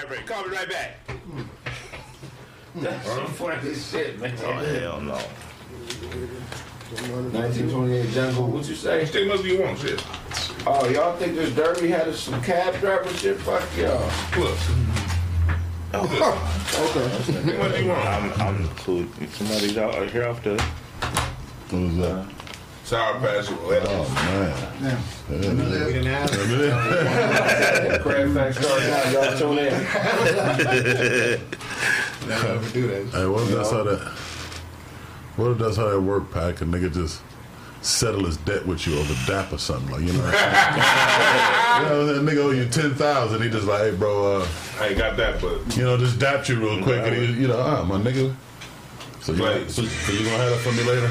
right break. Call me right back. That's some funny shit, man. Oh, hell no. 1928 Jungle, what you say? They must be one shit. Oh, y'all think this derby had some cab driver shit? Fuck y'all. Look. Okay. What do you want? I'm, I'm cool. Somebody's out here off the. What was that? Uh, Sour Patch Kids. Oh man. We didn't have Craig Facts start now. Y'all tune in. Never ever do that. Hey, what if that's how that? What if that's how that work, Pack? A nigga just settle his debt with you over DAP or something like you know. you know, that nigga owe you ten thousand. He just like, hey, bro, uh, I ain't got that, but you know, just dap you real quick, and he, you know, ah, my nigga. So you, Right. so, so you gonna have that for me later?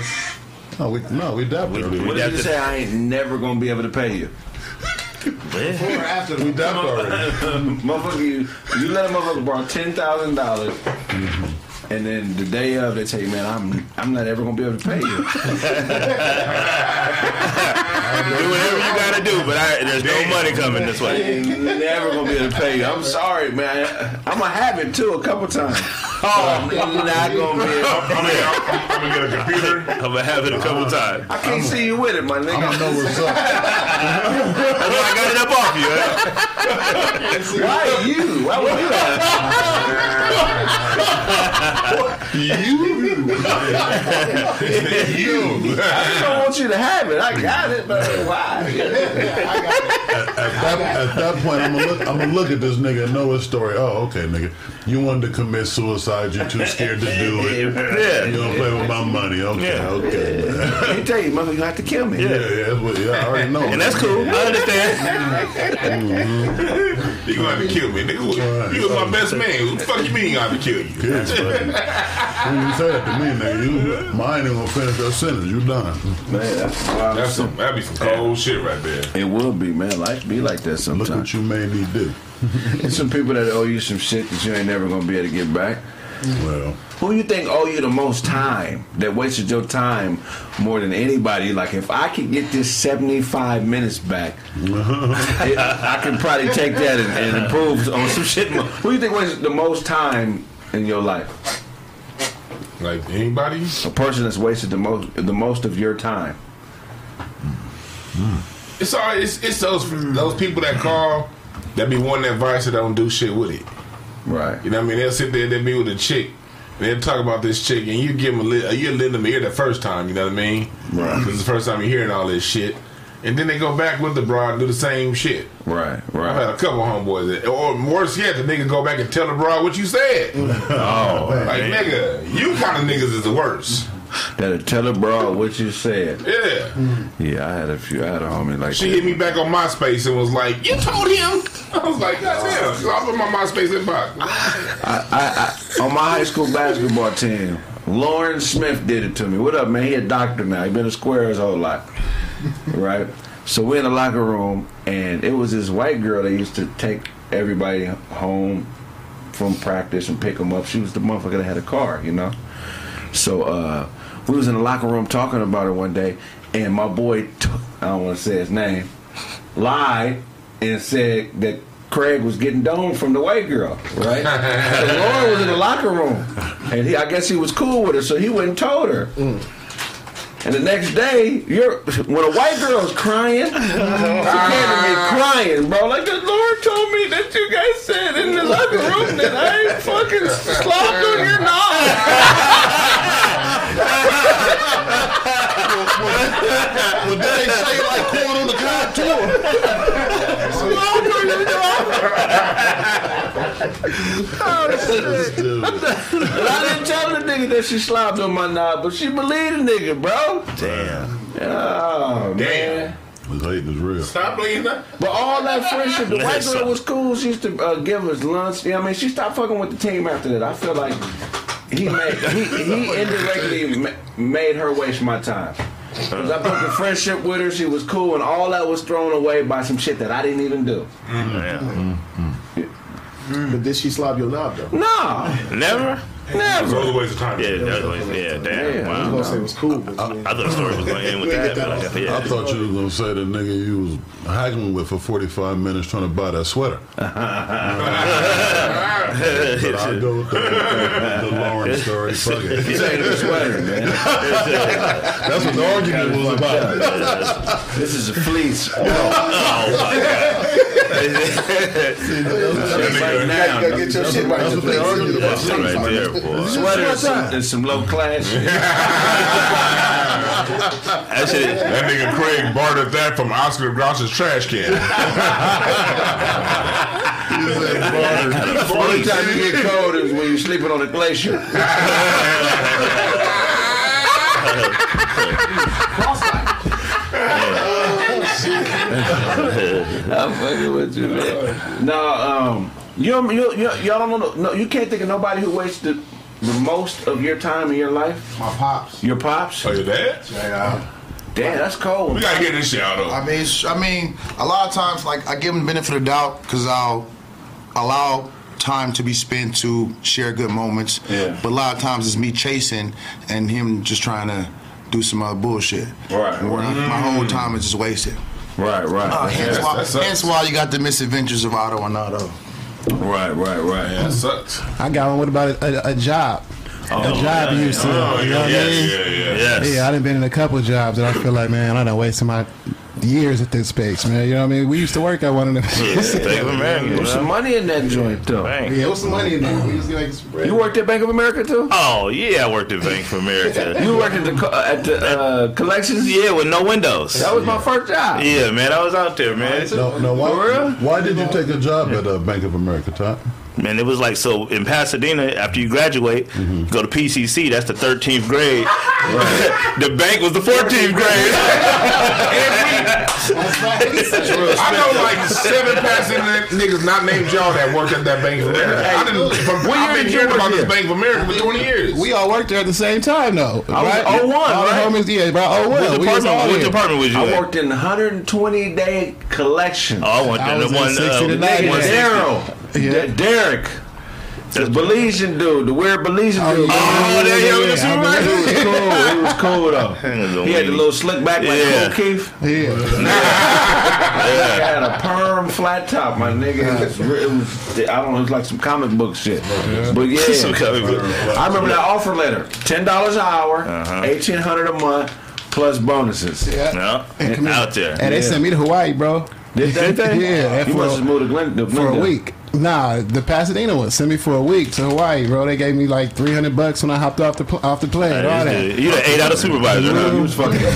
No, we no, we dapped We- already. we- What did you say? I ain't never gonna be able to pay you. Before or after We the dapped already. motherfucker, you, you let a motherfucker borrow ten thousand dollars, mm-hmm. and then the day of they tell you, man, I'm I'm not ever gonna be able to pay you. Do whatever you gotta do, but I, there's no money coming this way. never gonna be able to pay you. I'm sorry, man. I'm gonna have it too a couple times. Oh, I'm not gonna be. Able, I'm gonna, I'm, I'm gonna get a computer. I'm gonna have it a couple uh-huh. times. I can't see you with it, my I nigga. don't know what's up. That's why I got it up off you. Huh? Why you? Why would you you. I don't want you to have it. I got it, but why? At that, at that point, I'm gonna look. I'm gonna look at this nigga and know his story. Oh, okay, nigga, you wanted to commit suicide. You're too scared to do it. You Yeah. don't play with my money. Okay, Yeah. okay. man. Let me tell you, motherfucker, you have to kill me. Yeah, yeah, that's what, yeah, I already know. And that's cool. I understand. Mm-hmm. You gonna have to kill me, nigga. You was my best man. What the fuck you mean I have to kill you? Kids. When you say that to me, nigga, you, mine ain't gonna finish that sentence. You done. Man, that's wild. That's some, that'd be some cold shit right there. It will be, man. Life be like that sometimes. Look what you made me do. There's some people that owe you some shit that you ain't never gonna be able to get back. Well, Who you think owe you the most time? That wasted your time more than anybody? Like if I could get this 75 minutes back, it, I could probably take that and, and improve on some shit. more. Who you think wasted the most time in your life? Like anybody? A person that's wasted the most the most of your time. Mm. It's all it's, it's those those people that call that be wanting advice that don't do shit with it. Right. You know what I mean? They'll sit there, they'll be with a chick, and they'll talk about this chick, and you give them a li- uh, you lend them ear the first time. You know what I mean? Right. Because it's the first time you're hearing all this shit, and then they go back with the broad and do the same shit. Right. Right. I've had a couple homeboys, that, or worse yet, the nigga go back and tell the broad what you said. Oh, Like man. nigga, you kind of niggas is the worst. That'll tell a bro what you said. Yeah. Yeah, I had a few. I had a homie like She that. hit me back on MySpace and was like, "You told him." I was like, "God damn!" So I put my MySpace inbox. I, I, I, on my high school basketball team, Lauren Smith did it to me. What up, man? He a doctor now. He been a square his whole life, right? So we in the locker room, and it was this white girl that used to take everybody home from practice and pick them up. She was the motherfucker that had a car, you know. So uh, we was in the locker room talking about her one day, and my boy, t- I don't want to say his name, lied and said that Craig was getting domed from the white girl, right? so Lauren was in the locker room, and he, I guess he was cool with her, so he went and told her. Mm. And the next day, you're when a white girl's crying, she came to me crying, bro. Like the Lord told me that you guys said in the locker room that I ain't fucking slopped on your knob. well, did they say like corn on the cob tour? And I didn't tell the nigga that she slopped on my knob, but she believed the nigga, bro. Damn. Oh, man. This hate is real. Stop believing that. But all that friendship, the white girl was cool. She used to uh, give us lunch. You know what I mean? She stopped fucking with the team after that. I feel like he made he, he indirectly ma- made her waste my time. 'Cause I built a friendship with her. She was cool, and all that was thrown away by some shit that I didn't even do. Yeah. Mm. But did she slob your knob though? No, Never? It was never. a waste of time. Yeah, that was, yeah, damn. Yeah. I was gonna say it was cool, but I thought the story was going to end with that. But I guess, I thought you was gonna say the nigga you was haggling with for 45 minutes trying to buy that sweater. But I'll go with the, the Lauren story. Fuck it. This ain't a sweater, man. That's what the argument was about. This is a fleece. Oh, my right now. gotta get your shit right. That's what they argued about. God. Right there, boy. Sweater and some, low class. That shit. That nigga Craig bartered that from Oscar Grouch's trash can. The only time you get cold is when you're sleeping on a glacier. I'm fucking with you, man. No, um, you, you, you, y'all don't know. No, you can't think of nobody who wasted the most of your time in your life. My pops. Your pops. Oh, your dad? Yeah. Damn, that's cold. We gotta get this shit out though. I mean, I mean, a lot of times, like I give him the benefit of the doubt because I'll allow time to be spent to share good moments. Yeah. But a lot of times it's me chasing and him just trying to do some other bullshit. Right. And where I- my whole time is just wasted. Right, right, Uh, hence, that's- why, that sucks. hence why you got the misadventures of Otto and Otto. right, right, right. That sucks. I got one. What about a, a, a job? Oh, a job you used to. Oh, you know what I yeah, mean? yeah, yeah. Yes. Yeah, I done been in a couple jobs that I feel like, man, I done wasted my years at this space, man. You know what I mean? We used to work at one of them. Yeah, Bank of America. There's some money in that joint, though. Bank. yeah, what's the money in there? We used to make some. You worked at Bank of America too? Oh yeah, I worked at Bank of America. You worked at the co- at the uh, collections? yeah, with no windows. That was my first job. Yeah, man, I was out there, man. No, no, why, For real? why did you take a job at uh, Bank of America, Todd? Man, it was like so in Pasadena. After you graduate, you go to PCC. That's the 13th grade. the bank was the 14th grade. I know like seven passing niggas not named y'all that worked at that Bank of America. I didn't, from, What I've year been hearing work about this? Bank of America for 20 years. We all worked there at the same time, though. I was right? 01, All the homies, yeah, about 01. What We department? all What department was you I at? worked in 120 day collection. Oh, I went I there. The one. 60 to Uh, 90. one- Daryl, Yeah. D- Derek, the Belizean dude, the weird Belizean Oh, dude. yeah. Oh, there you go. Yeah, That's right. He was cool. He was cool though. He had the little slick back like Yeah. Kool Keith. Yeah. He had a perm flat top, my nigga. It was, it was I don't know, it was like some comic book shit. But yeah, Some comic book. I remember that offer letter: ten dollars an hour, Uh-huh. eighteen hundred a month, plus bonuses. Yeah. No, And come out there. And they sent me to Hawaii, bro. Did they? think? Yeah, you must have moved to Glen to for a Glendale. week. Nah, the Pasadena one sent me for a week to Hawaii, bro. They gave me like three hundred bucks when I hopped off the pl- off the plane. all that. You the eight out of supervisor. huh? You was fucking.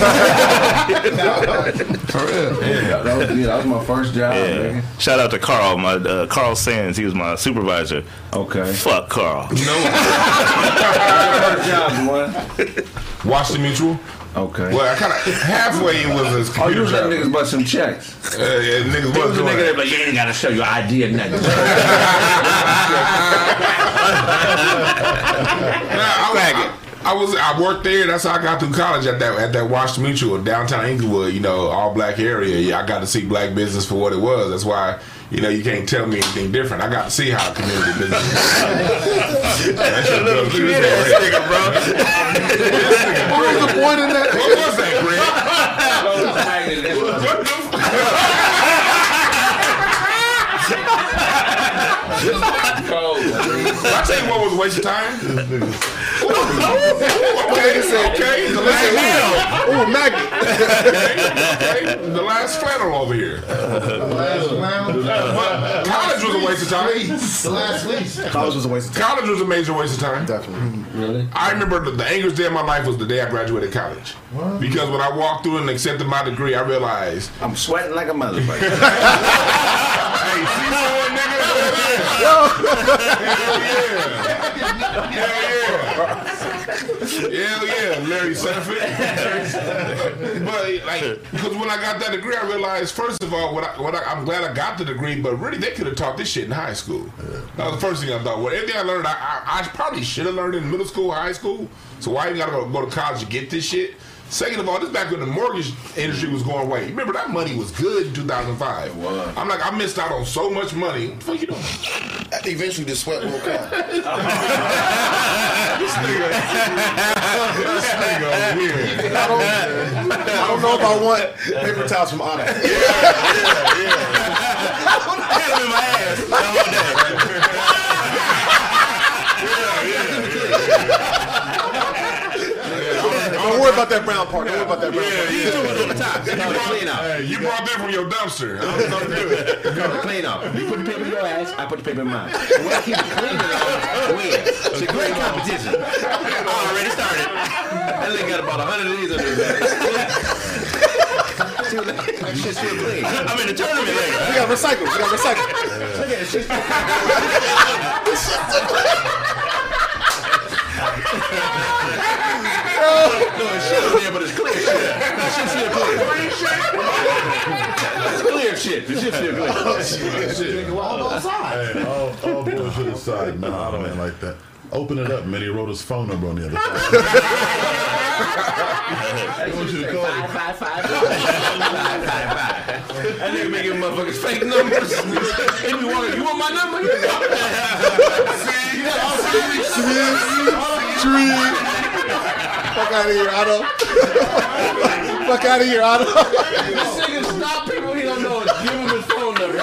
For real. yeah, that was, yeah, that was my first job. Yeah. nigga. Shout out to Carl, my uh, Carl Sands. He was my supervisor. Okay. Fuck Carl. first job, boy. Washington Mutual. Okay. Well, I kind of halfway it was his Oh, you was letting niggas bust some checks. Uh, yeah, niggas was was a nigga that. like, you ain't gotta show your ID or nothing. Nah, I, was- I, I was I worked there. That's how I got through college at that at that Washington Mutual downtown Inglewood. You know, all black area. Yeah, I got to see black business for what it was. That's why. You know, you can't tell me anything different. I got to see how a community business. is. That shit was good. Look at nigga, bro. What was the point in that? What was that, Greg? What the f- I tell you what was a waste of time. okay, okay. The last Oh, Maggie. okay, the last flannel over here. But college was a waste of time. The last lease. College was a waste of time. College was a major waste of time. Definitely. really? I remember the, the angriest day of my life was the day I graduated college. Because when I walked through and accepted my degree, I realized, I'm sweating like a motherfucker. hey, someone, nigga? Hell yeah. Hell yeah. Hell yeah, Larry Sanford. but like, because when I got that degree, I realized first of all, what I, what I, I'm glad I got the degree, but really they could have taught this shit in high school. That was the first thing I thought. Well, everything I learned, I, I, I probably should have learned in middle school, high school. So why you gotta go, go to college to get this shit? Second of all, this back when the mortgage industry was going away. Remember that money was good in 2005. was. I'm like, I missed out on so much money. What the fuck you doing? Eventually, the sweat will come. Nigga, weird. I don't, I don't know if I want paper towels from Anna. Had him in my ass the whole day. Don't worry about that brown part. Don't worry about that brown part. You was on the top. You brought, hey, you brought that from your dumpster. I don't know good. No, clean up. You put the paper in your ass, I put the paper in mine. And when I keep it clean, wins. It's a great competition. I already started. That nigga got about a hundred of these under his back. See what that shit's still clean. I'm in the tournament later. We got recycled. We got recycled. Look at it, shit's No, it's shit in there, but it's clear shit. The shit's still clear. It's clear shit. The shit's still clear. Oh, hey, all, all bullshit aside, man, I don't like that. Open it up, man. He wrote his phone number on the other side. I want you to call him. Five, five, five. Five, five, five. That nigga making motherfuckers fake numbers. If you want, you want my number? Here you go. Fuck out of here, Otto. Fuck out of here, Otto. This nigga stop people he don't know. Give him his phone number.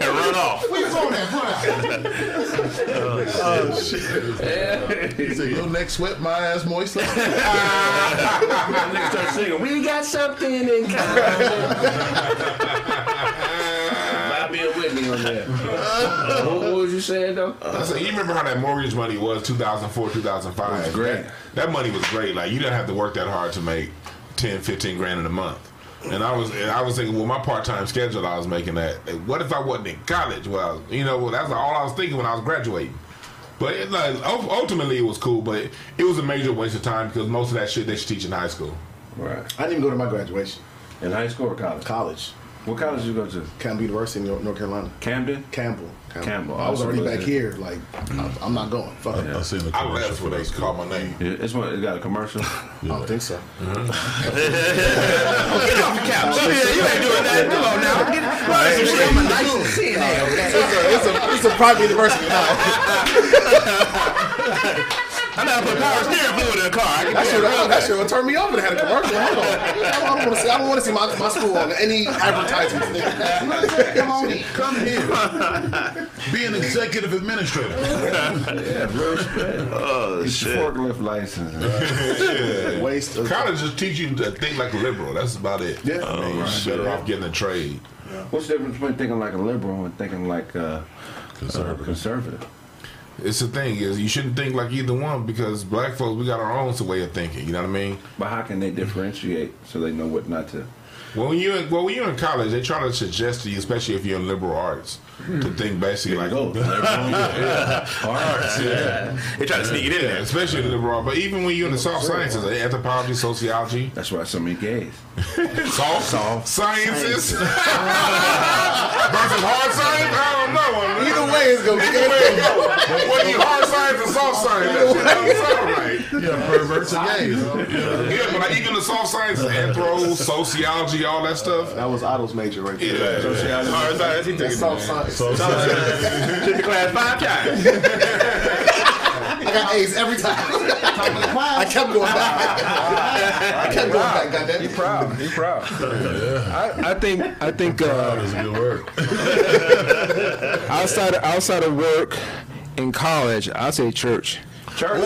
And run off. We phone that, run. Oh, shit. He said, your neck sweat, my ass moist. Nigga start singing. We got something in common. Bobby and Whitney on there. Uh, what, what was you saying though? I said, you remember how that mortgage money was 2004, 2005? It was great. That, that money was great. Like you didn't have to work that hard to make 10, 15 grand in a month. And I was, and I was thinking, well, my part-time schedule, I was making that. What if I wasn't in college? Well, you know, well, that's all I was thinking when I was graduating. But it, like, ultimately, it was cool. But it, it was a major waste of time because most of that shit they should teach in high school. Right. I didn't even go to my graduation. In high school or college? College. What college did you go to? Campbell University in North- North Carolina. Camden? Campbell. Campbell. I was already back was here. Like, I'm, I'm not going. Fuck it. I seen the I commercial left for when they that. called my name. Yeah, it's one. It got a commercial. I don't think so. Uh-huh. Get off the couch. Yeah, you ain't doing that. Come on now. Get, right. some shit. I'm a nice and seeing there, okay? It's a, it's a, it's a private university now. I know how to put power steering fluid in the car. I That do should, that. that should have turned me off and had a commercial. Hold on. I don't want to see. I don't want to see my, my school on any advertisements. Come on. Come here. Be an executive administrator. Yeah, bro. Oh, It's shit. forklift license. Waste of College just teach you to think like a liberal. That's about it. Yeah. I mean, you're better off getting a trade. What's the difference between thinking like a liberal and thinking like uh, uh, Conservative. It's the thing is you shouldn't think like either one because black folks we got our own way of thinking. You know what I mean? But how can they differentiate so they know what not to? Well, when you in, well when you're in college, they try to suggest to you, especially if you're in liberal arts, to hmm. think basically like Go. Arts. Yeah. They try to sneak it in yeah, there. especially in liberal. But even when you're in the soft sciences, like anthropology, sociology, That's why so many gays. soft, soft sciences versus hard science. I don't know. Either way, it's gonna be Either way it go. You hard science and soft science? That shit don't sound right. Yeah, perverts and gays. Yeah. Yeah, but like even the soft sciences, anthro, sociology, all that stuff. That was Otto's major right there. Yeah, Hard science. He took That's it. soft science. So, so Took the class five times. I got A's every time. I kept going back. I kept going back. Goddamn. He proud. He proud. I, I think. I think. that Uh, is a good word. outside of, outside of work in college, I'd say church. Church.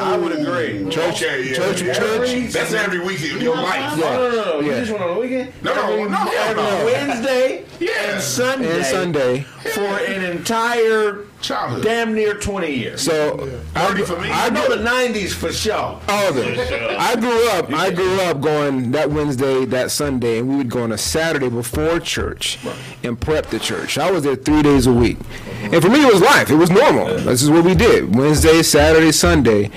I would agree. Church. Okay, yeah. Church. Yeah. Church. That's every week in your life. No, no, no, no. You Yeah. just went on the weekend? No, no, no, hell no. Wednesday Yeah. and Sunday. And Sunday. For an entire Childhood. damn near 20 years. So I, Thirty for me. I know the 90s for sure. all of it. I grew up. I grew up going that Wednesday, that Sunday, and we would go on a Saturday before church and prep the church. I was there three days a week, and for me, it was life. It was normal. This is what we did: Wednesday, Saturday, Sunday,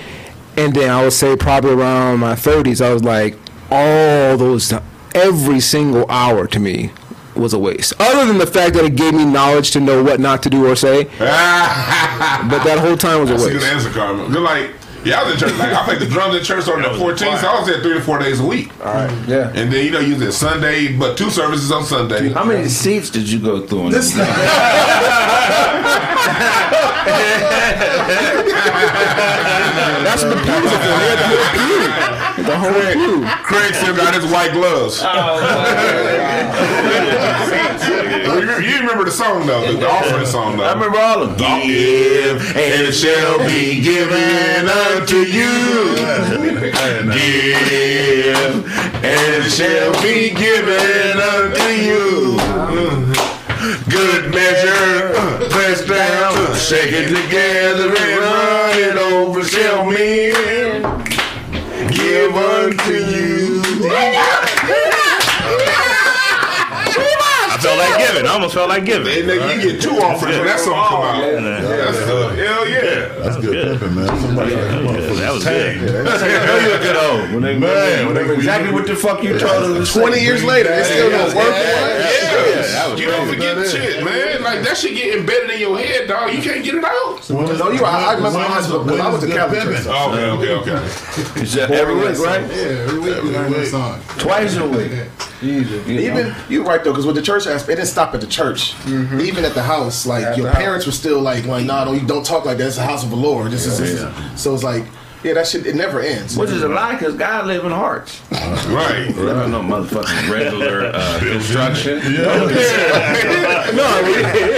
and then I would say probably around my thirties, I was like, all those, every single hour to me was a waste. Other than the fact that it gave me knowledge to know what not to do or say, but that whole time was a That's a good waste. answer, Carmen. Good, like Yeah, I was in church. Like, I played the drums in church on the 14th, so I was there three to four days a week. All right. Yeah. And then, you know, you was at Sunday, but two services on Sunday. How many seats did you go through? On This- this? That's what the pews are for. They the whole pew. The whole pew. Craig still got his white gloves. you, remember, you remember the song, though, the, the offering song, though. I remember all of them. Give, and it shall be given unto you. Give, and shall be given unto you. Good measure, pressed down, shake it together and run it over, shall men give unto you. I felt like giving. I almost felt like giving. And then you get two offerings when that song come out. That's, uh, hell yeah. That's good pimping, man. Somebody like that motherfucker That was tang. good. That's how you know you're a good old. When they, Man, when they, when they- exactly what the fuck you told them. Twenty years later, they still don't work. Yeah, you don't forget shit, man. Like that shit get embedded in your head, dog. You can't get it out. When is- No, you. I, I remember when high school because I when went is Catholic. Oh, okay, okay, okay. Every week, right? Yeah, every week we learn that song. Twice a week. Even you're right though, because with the church aspect, it didn't stop at the church. Even at the house, like your parents were still like, like, nah, don't you don't talk like that. It's a house of the Lord. This is, this is so it's like, yeah, that shit. It never ends. Which is a lie, because God live in hearts. Right. Live in no motherfucking regular uh, construction. No,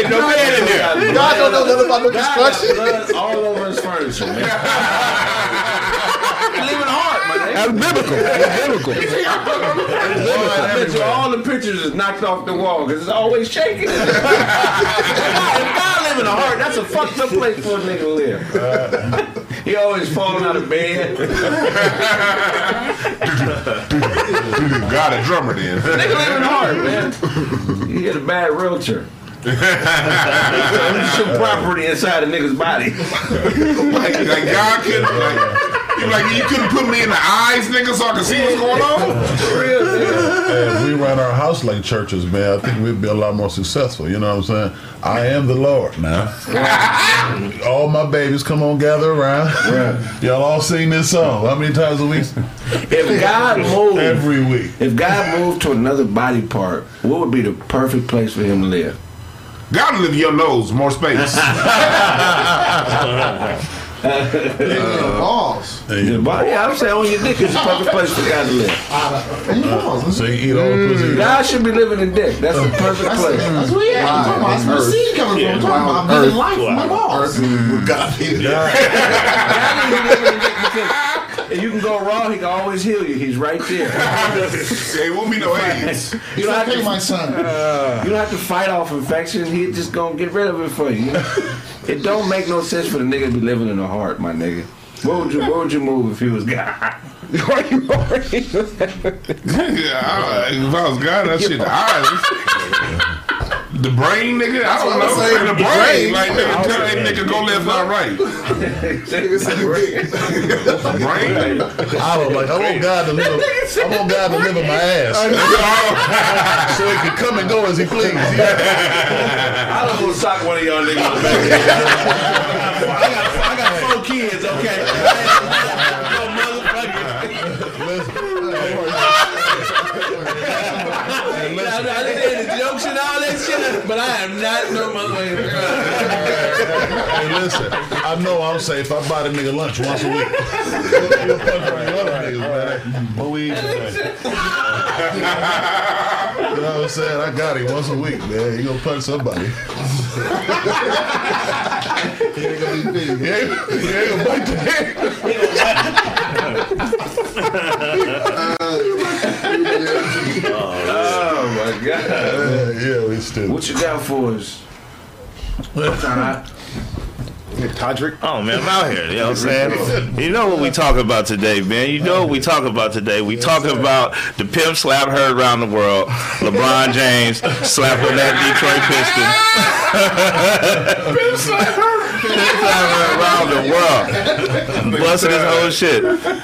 No man in there. God don't know nothing about no God construction. all over his furniture, man. He live in the heart, my nigga. That's biblical. That's biblical. I bet you all the pictures is knocked off the wall because it's always shaking. if God live in the heart, that's a fucked up place for a nigga to live. he always falling out of bed. got a drummer then. Nigga live in the heart, man. You get a bad realtor. Some property inside a nigga's body. like, like God could like. You like you couldn't put me in the eyes, nigga, so I can see what's going on. Hey, if we run our house like churches, man, I think we'd be a lot more successful. You know what I'm saying? I am the Lord now. all my babies come on, gather around. Y'all all sing this song. How many times a week? If God moved, Every week. if God moved to another body part, what would be the perfect place for him to live? God live your nose, more space. Balls. Uh, and you, Body, yeah, I'm saying on your dick is the perfect place for God to live. And balls. so you eat all the mm. pussy. God should be living in dick. That's the uh, perfect place. That's what yeah, I'm talking about. That's where the seed coming from. I'm talking about I'm living life with my balls. Mm. Mm. God be God need be living in dick because if you can go wrong, he can always heal you. He's right there. There won't be no AIDS. You don't have Okay, to my son. Uh, you don't have to fight off infection. He just gonna get rid of it for you. It don't make no sense for the nigga to be living in the heart, my nigga. Where would you Where would you move if he was God? Why you yeah, I, if I was God, that shit, the eyes. The brain, nigga? I don't know. saying, the the brain. brain. Like, nigga, tell that nigga go left, not right. The brain? I was like, I want God to live. I want God to live in my ass, so he can come and go as he please. Yeah. I don't want to sock one of y'all niggas. in the back. I got I got four kids. Okay. I did the jokes and all that shit, but I am not no motherfucker. Hey, listen, I know I'm safe. I buy the nigga lunch once a week. You'll punch one of the other niggas, man. What we eat today? You know what I'm saying? I got him once a week, man. He gonna punch somebody. he ain't gonna be big. He ain't, he ain't gonna bite the head. Oh, Oh my god. Yeah, yeah, we still. What you got for us? Todd? Todrick. Oh man, I'm out here. You know what I'm saying? You know what we talk about today, man. You know what we talk about today. We talk about the pimp slap heard around the world. LeBron James slapping that Detroit Piston. pimp slap around the world, busting his whole shit.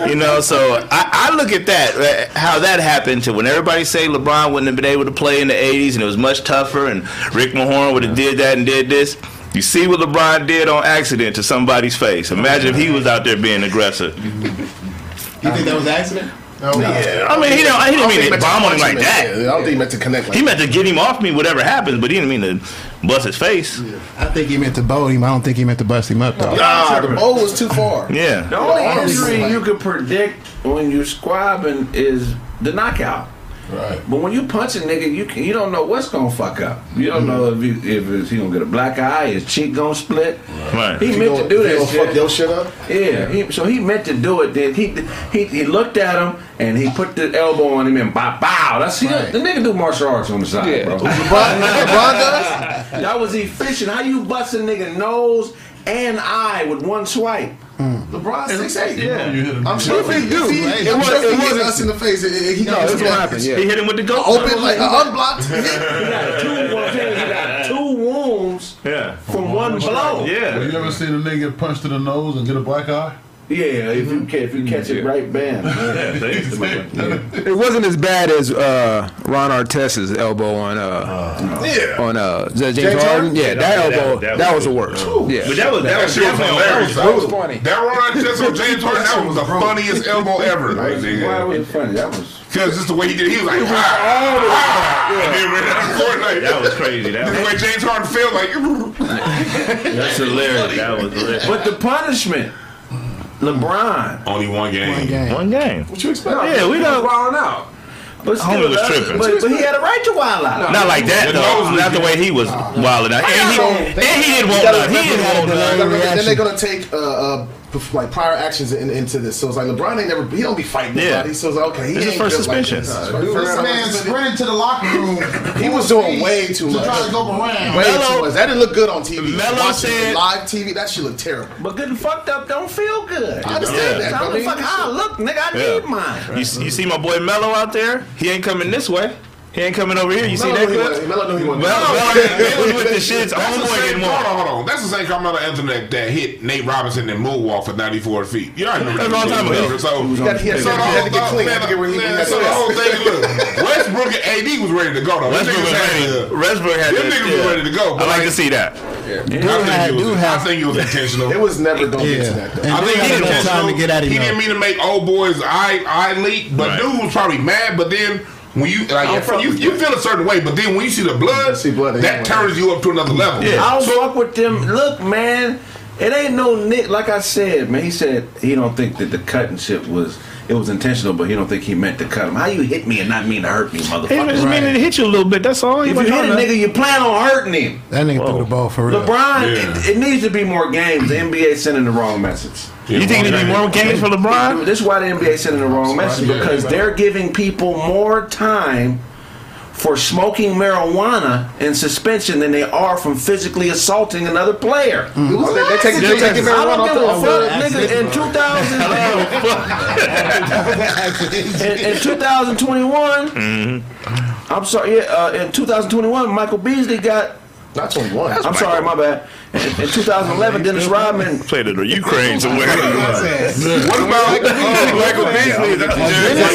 You know, so I, I look at that uh, how that happened to when everybody say LeBron wouldn't have been able to play in the '80s and it was much tougher, and Rick Mahorn would have did that and did this. You see what LeBron did on accident to somebody's face. Imagine if he was out there being aggressive. You think that was an accident? No, yeah. I mean, he don't. He didn't mean to bomb on him like that. I don't think he meant to connect. Like He meant to get him off me, whatever happens, but he didn't mean to bust his face. I think he meant to bow him. I don't think he meant to bust him up though. Nah, the bow was too far. Yeah. The only injury you can predict when you're squabbing is the knockout. Right. But when you punch a nigga, you can, you don't know what's gonna fuck up. You don't know if you, if it's, he gonna get a black eye, his cheek gonna split. Right. He You meant gonna- to do you that gonna shit. fuck your shit up? Yeah, he, so he meant to do it. Then he he he looked at him and he put the elbow on him and bow. bow. That's he, the nigga do martial arts on the side, bro. LeBron, LeBron does. That was efficient. How you bust a nigga nose and eye with one swipe? Hmm. LeBron six eight. Yeah. You hit him. I'm sure if he do, It I'm was- sure if it he hit wasn't- us in the face, it- it- he No, got that's his what back. happened. Yeah. He hit him with the goat. Open like an unblocked hit. He got two. What he got two wounds Yeah. from one blow. Yeah. Have you ever seen a nigga get punched in the nose and get a black eye? Yeah, if you ca- if you catch it right, bam. It wasn't as bad as uh, Ron Artest's elbow on uh, Yeah. on uh, James, James Harden. Harden? Yeah, Yeah, that, that- elbow that- that, that was was the worst. Yeah, But that was that That was shit was definitely hilarious. that was funny. That Ron Artest on James Harden, that was the funniest elbow ever. Like, Why nigga. was it funny? That was. Because just the way he did, he was like, ah, ah, and then ran out the court like that was crazy. That The was, way James Harden felt like, that's hilarious. That was hilarious. But the punishment, LeBron. only one game. One game. What you expect? Yeah, we don't. wilding out. But still, Homie was that's- tripping. But, but he had a right to wild out. Not like that The though. nose was Not the way he was wilding out. And he, and he didn't want none. He didn't want none. You gotta remember, then they're gonna take uh, uh, bef- like prior actions in, into this. So it's like LeBron ain't never he don't be fighting Yeah. nobody. So it's like okay, he This is ain't first built like suspension. this. Uh, First This man sprinted to the locker room. He was doing way too to much. try to go around. Way Melo- too much. That didn't look good on TV. Melo Watching said- live TV. That shit looked terrible. But getting fucked up don't feel good. I understand Yeah. that. How but I the mean, fuck how I look, nigga? I Yeah. need mine. You, you see my boy Melo out there? He ain't coming this way. He ain't coming over here. You see that clip? Melo knew he wasn't. Melo, Melo, Melo with the shits. That's the Homeboy same, didn't hold on, hold on. That's the same Carmelo Anthony that, that hit Nate Robinson in moonwalk for 94 feet. You already remember That's a long that time shit, ago. whatever. So, He had- he had to so the he had to get whole- clean. Man, had to get where he- man, he had So the whole thing, look, Westbrook and AD was ready to go though. Westbrook was ready. Uh, Westbrook had Them to- niggas was ready to go. I like to see that. I think, had- it was, do I think it was intentional. It was never gonna get to Yeah. that. Though. And I think Dude he had didn't time to get at him. He didn't mean to make old boys eye eye leak, but Right. dude was probably mad. But then when you like, at first you, you you. feel a certain way, but then when you see the blood, See blood, that yeah. turns you up to another level. Yeah. I don't fuck with them. Look, man, it ain't no Nick. Like I said, man, he said he don't think that the cutting shit was it was intentional, but he don't think he meant to cut him. How you hit me and not mean to hurt me, motherfucker? He motherfucker? just meaning to hit you a little bit. That's all. He If you wasn't hit a trying to- nigga, you plan on hurting him. That nigga threw the ball for real. LeBron, Yeah. it, it needs to be more games. The NBA sending the wrong message. You think there be more games for LeBron? This is why the NBA sending the wrong message because they're giving people more time for smoking marijuana in suspension than they are from physically assaulting another player. They, they take, they take I don't give a fuck, nigga. In 2000, in, in 2021, I'm sorry. Yeah, uh, in 2021, Michael Beasley got. Not 21. I'm sorry, my bad. In, in 2011, Dennis Rodman. Played in the Ukraine somewhere. What about Michael Beasley?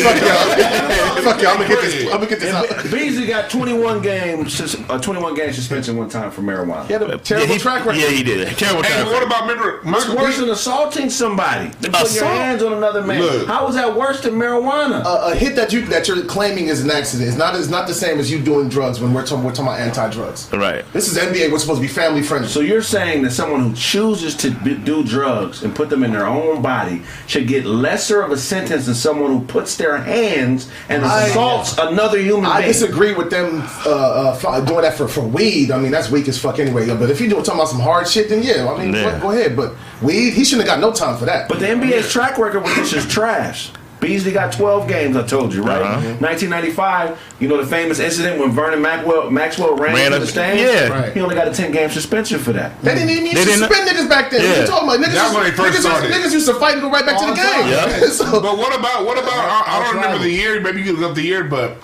Fuck y'all. Fuck y'all. I'm gonna get this. I'm gonna get this. Beasley got 21 games, sus- a 21 game suspension one time for marijuana. He had a terrible yeah, he, track record. Yeah, he did. Terrible track And what about remember It's worse than assaulting somebody. Than putting your hands on another man. Look. How is that worse than marijuana? a, a hit that you that you're claiming is an accident is not is not the same as you doing drugs when we're talking we're talking about anti-drugs. Right. This is NBA. We're supposed to be family friendly. so you're saying that someone who chooses to be, do drugs and put them in their own body should get lesser of a sentence than someone who puts their hands and I- assaults another human I being? disagree with them uh, uh, doing that for, for weed. I mean, that's weak as fuck anyway. But if you're doing talking about some hard shit, then yeah, I mean, Yeah. go ahead. But weed, he shouldn't have got no time for that. But the NBA's track record with this is trash. Beasley got 12 games, I told you, right? Uh-huh. 1995, you know the famous incident when Vernon Maxwell, Maxwell ran, Ran into up- the stands? yeah. Right. He only got a 10 game suspension for that. they didn't even They didn't- suspend niggas back then. What Yeah. you talking about? Niggas, That's when they first niggas, started. Used, niggas used to fight and go right back to the game. Yeah. so, But what about what about? I, I don't remember the year. Maybe you can look up the year, but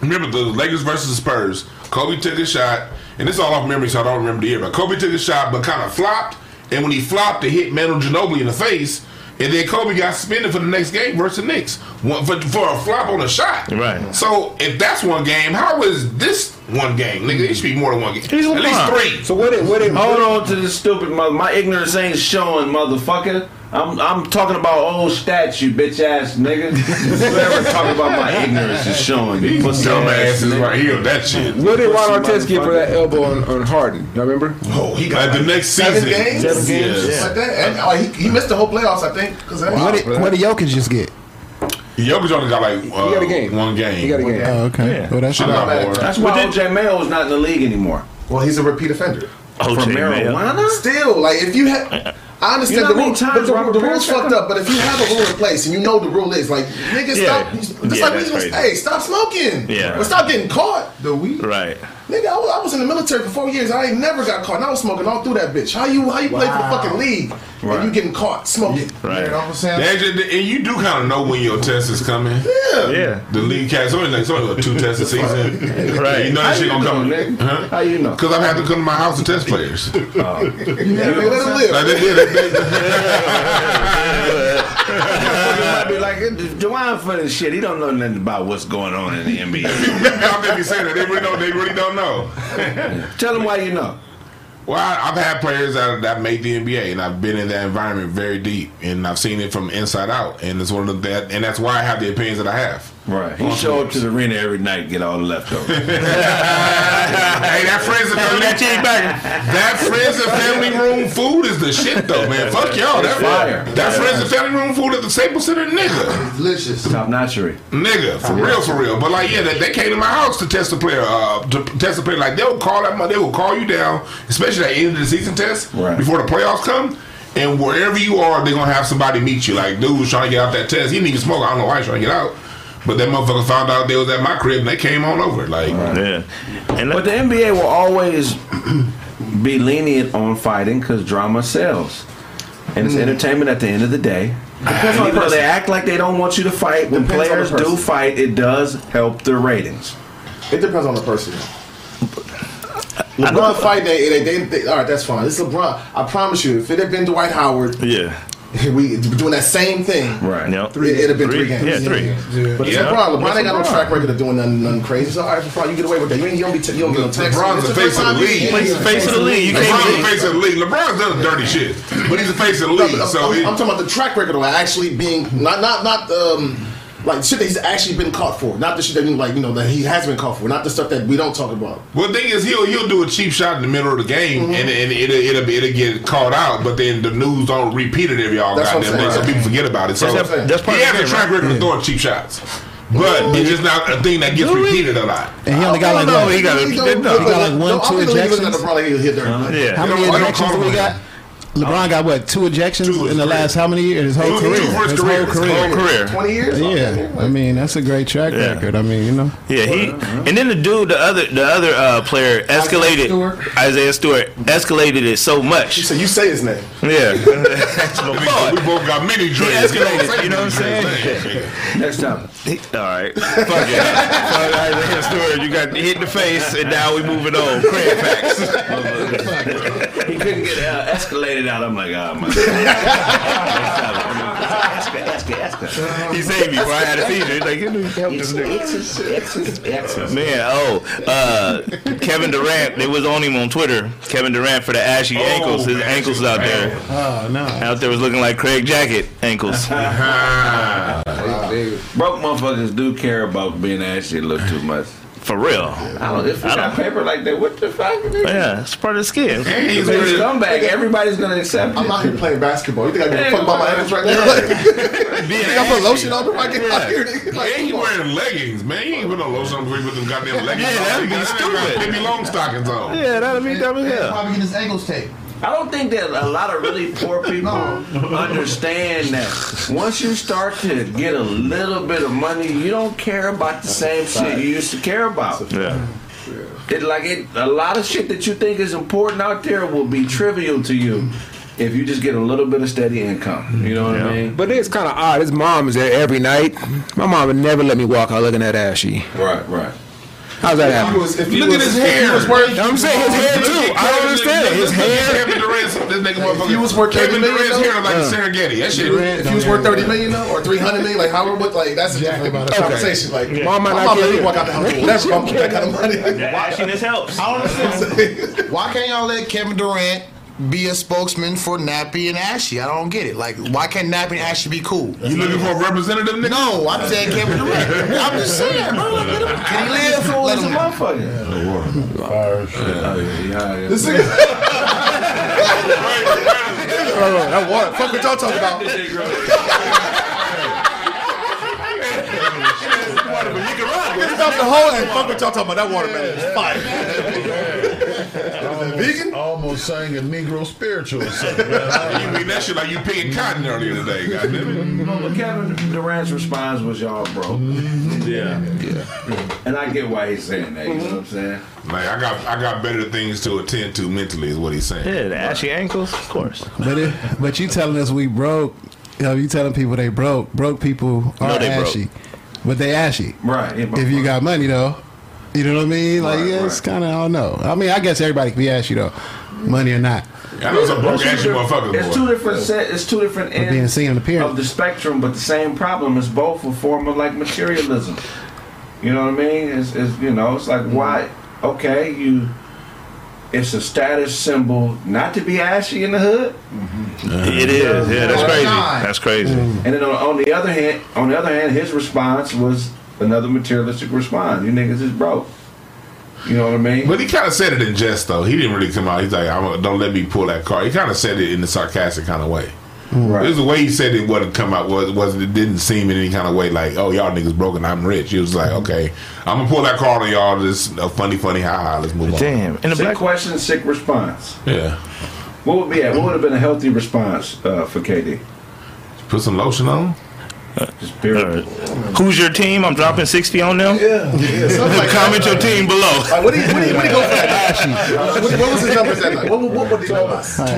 remember the Lakers versus the Spurs. Kobe took a shot, and this is all off memory, so I don't remember the year. But Kobe took a shot, but kind of flopped, and when he flopped, it hit Manu Ginobili in the face. And then Kobe got suspended for the next game versus the Knicks one, for, for a flop on a shot. Right. So if that's one game, how is this one one game. Nigga, it should be more than one game. He's At least three. So what? It, what? It, hold on to this stupid mother. My ignorance ain't showing, motherfucker. I'm I'm talking about old stats, you bitch ass nigga. Whoever talking about my ignorance is showing. You pussy ass Dumbasses nigga. right here that shit. What did Ron Pussy Artest get for that elbow on, on Harden? Y'all remember? Oh, he got the next Seven season. games, Seven games? Something like that. And, oh, he, he missed the whole playoffs, I think. Cause of that. What did, what did Jokic just get? Jokic only got like uh, got a game. one game. He got a game. Oh, okay. Yeah. Well, that should I got bad. more. That's why OJ Mayo is not in the league anymore. Well, he's a repeat offender. For OJ Mayo. marijuana? Still, like if you have, I understand You know the how many rule, but the, Robert the rule's Parish fucked up. But if you have a rule in place and you know the rule is like, nigga, Yeah. stop. Just Yeah, like we just, hey, stop smoking. Yeah. But stop getting caught. The weed. Right. Nigga, I was, I was in the military for four years. I ain't never got caught. And I was smoking all through that bitch. How you how you play for the fucking league and you getting caught smoking? Right. They actually- and you do kind of know when your test is coming. Yeah. Yeah. The league cats only like it's only like two tests a season. Right. You know How that shit you gonna know, come. nigga? Huh? How you know? Because I've had to come to my house to test players. Oh. Yeah, man, let him live. Like they did. They, they, You might be for this shit. He don't know nothing about what's going on in the NBA. I'll maybe say that they really don't. They really don't know. Tell him why you know. Well, I, I've had players that that made the NBA, and I've been in that environment very deep, and I've seen it from inside out, and it's one of the, that, and that's why I have the opinions that I have. Right. He show up to the arena every night, get all the leftovers. hey, that friends and family that friends and family room food is the shit, though, man. Fuck y'all. That, fire. that friends and family room food at the Staples Center, nigga, Delicious. Top notchery. nigga, for real, for real. But like, yeah, they, they came to my house to test the player, uh, to test the player. Like they'll call that, they will call you down, especially at the end of the season test, Right. before the playoffs come. And wherever you are, they're gonna have somebody meet you. Like, dude was trying to get out that test. He didn't even smoke. I don't know why he's trying to get out. But that motherfucker found out they was at my crib and they came on over. Like, Yeah. And But the NBA will always be lenient on fighting because drama sells. And it's mm. entertainment at the end of the day. Depends on And the even though they act like they don't want you to fight, when Depends players do fight, it does help the ratings. It depends on the person. LeBron fight they, they, they, they all right that's fine. This is LeBron. I promise you, if it had been Dwight Howard, yeah. we doing that same thing. Right. Yep. It, it'd have been three, games. Yeah, three. Yeah. But it's Yeah. LeBron. LeBron It's ain't got no track record of doing nothing, nothing crazy. So, all right, LeBron, you get away with that. You, ain't, you don't be, t- you don't get no text. LeBron's the face first of the time he- league. He's the face of the league. You LeBron's can't the face of the league. LeBron's done dirty shit, but he's the face of the league. but So I'm, it, I'm talking about the track record of like actually being not not not um like shit that he's actually been caught for, not the shit that he, like you know that he has been caught for, not the stuff that we don't talk about. Well, the thing is, he'll he'll do a cheap shot in the middle of the game, Mm-hmm. and, and it'll, it'll it'll get caught out. But then the news don't repeat it every all That's what goddamn day, so people forget about it. So That's- saying. that's part he of the has a game, track right? record of throwing cheap shots, but it's just not a thing that gets repeated a lot. And he only got like no, what? he got He no. He got like one, no, two I'm he ejections? LeBron like he hit there. Yeah. How many They don't- they don't ejections we him got? LeBron got what? Two ejections Two in the his last how many years? His whole Two- two career. for his His career. whole His. Whole career. Twenty years. Yeah, I mean that's a great track Yeah. record. I mean, you know, Yeah, he and then the dude, the other, the other uh, player escalated. Stewart. Isaiah Stewart escalated it so much. So you say his name. Yeah, We, both got many drinks. escalated, you know what I'm saying? Next time. All right, fuck it. Fuck Isaiah Stewart. You got hit in the face, and now we moving on. Craig facts. He couldn't get uh, escalated out. I'm like, ah, my He saved me before I had a seizure. He's like, help this nigga. Man, oh, uh, Kevin Durant, they was on him on Twitter. Kevin Durant for the ashy ankles. His man, ankles out there. oh no, Out there was looking like Craig Jacket ankles. Broke motherfuckers do care about being ashy a little too much. For real. I don't. If you I got don't- paper like that, what the fuck? Yeah, it's part of the skin. He's It's a scumbag. Everybody's gonna accept I'm it. out here playing basketball. You think I give a Yeah, fuck about my yeah. ankles right now? Like, Being you think I put lotion on before I get out here? nigga? Like, and he wearing leggings, man. He ain't put no lotion on before he put them goddamn leggings Yeah, on. that'd be got- he got stupid. Pippi long stockings on. Yeah, that'll be dumb as hell. Probably get his ankles taped. I don't think that a lot of really poor people understand that once you start to get a little bit of money, you don't care about the same shit you used to care about. Yeah. It like it a lot of shit that you think is important out there will be trivial to you if you just get a little bit of steady income. You know what Yeah. I mean? But it's kind of odd. His mom is there every night. My mom would never let me walk out looking at ashy. Right, right. How's that happen? was, if Look was, at his hair. worth, I'm saying his hair too. I don't understand look- his hair. Kevin Durant's this nigga motherfucker. he was worth Kevin 30 million, Durant's hair like the uh. Serengeti. That shit. if he was worth thirty million though, or three hundred million, like however much, like that's a different conversation. Like, Mom might my not mom let care. me walk out the house with whatever. with that kind of money. The ashiness helps. I don't understand. Why can't y'all let Kevin Durant be a spokesman for Nappy and Ashy? I don't get it. Like, why can't Nappy and Ashy be cool? You looking for a representative, nigga? No, I'm saying Kevin Durant. I'm just saying, bro. Let him, can he live? Let He's a him. motherfucker. Fire shit. Yeah, yeah. This nigga. that water. Fuck what y'all talking about. Get off the hole and fuck what y'all talking about. That watermelon is fire. Vegan? Almost sang a Negro spiritual or something. man. You mean that shit like you picking cotton earlier today, goddamn No, but Kevin Durant's response was y'all broke. Mm-hmm. Yeah. yeah. And I get why he's saying that, you know what I'm saying? Like I got, I got better things to attend to mentally, is what he's saying. Yeah, the ashy ankles, of course. But it, but you telling us we broke? You know, you telling people they broke? Broke people are No, they broke. ashy, but they ashy. Right. If you got money though, you know what I mean? Like Right, yeah, it's right. kind of I don't know. I mean, I guess everybody can be ashy though, money or not. I know some broke ass motherfuckers. It's two different set. It's two different being ends seen in the of the spectrum, but the same problem is both a form of like materialism. You know what I mean? It's, it's you know, it's like why? Okay, you. It's a status symbol not to be ashy in the hood, mm-hmm. It is. Yeah, that's crazy. That's crazy. and then on, on the other hand, on the other hand, his response was another materialistic response. You niggas is broke. You know what I mean? But he kind of said it in jest, though. He didn't really come out. He's like, I'm, "Don't let me pull that car." He kind of said it in a sarcastic kind of way. right. It was the way he said it. Wasn't come out was was it didn't seem in any kind of way like, "Oh, y'all niggas broken. I'm rich." He was like, "Okay, I'm gonna pull that car on y'all. Just a funny, funny, ha ha. Let's move on." Damn. And the Sick black question, sick response. Yeah, What would be? What would have been a healthy response uh, for KD? put some lotion on. Just period. Who's your team? I'm dropping 60 on them. Yeah, yeah. Like Comment your team below. Like, what do you, what do you, what do you go for that? What, what was his numbers at? Like, what, what, what would he go by? Sit your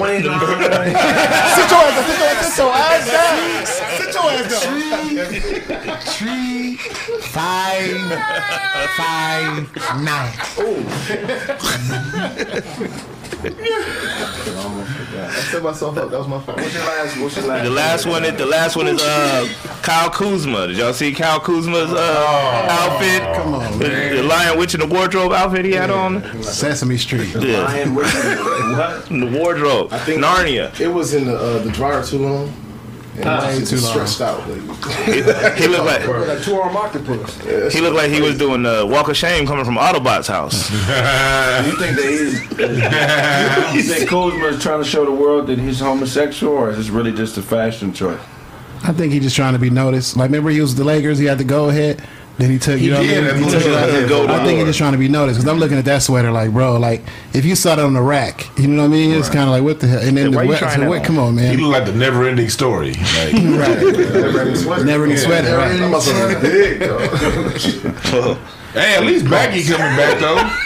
ass down. Sit your ass down. Sit your ass down. Three, five, five, nine. I set myself up. That was my fault. What's your last? What's your last? The last one is the last one is uh Kyle Kuzma. Did y'all see Kyle Kuzma's uh outfit? Come on, the, the Lion Witch in the wardrobe outfit he had on. Sesame Street. Yeah, Lion with what? in the wardrobe. I think- Narnia. It was in the uh, the dryer too long. And it's way too long. out. Like, He, he looked like like two arm octopus. he looked like he was doing the walk of shame coming from Autobot's house. You think that he's? you think Kuzma is trying to show the world that he's homosexual, or is this really just a fashion choice? I think he's just trying to be noticed. Like remember he was the Lakers. He had the go ahead. Then he took. He you know did, what I mean? and He took it out. took the I think he's just trying to be noticed because I'm looking at that sweater like, bro, like if you saw that on the rack, you know what I mean? It's kind of like what the hell. And then Yeah, why the wet, so that wait, on? come on, He man. looked like the never-ending story. Like, never ending sweater. Right? That motherfucker big, though. hey, at least Baggy coming back though.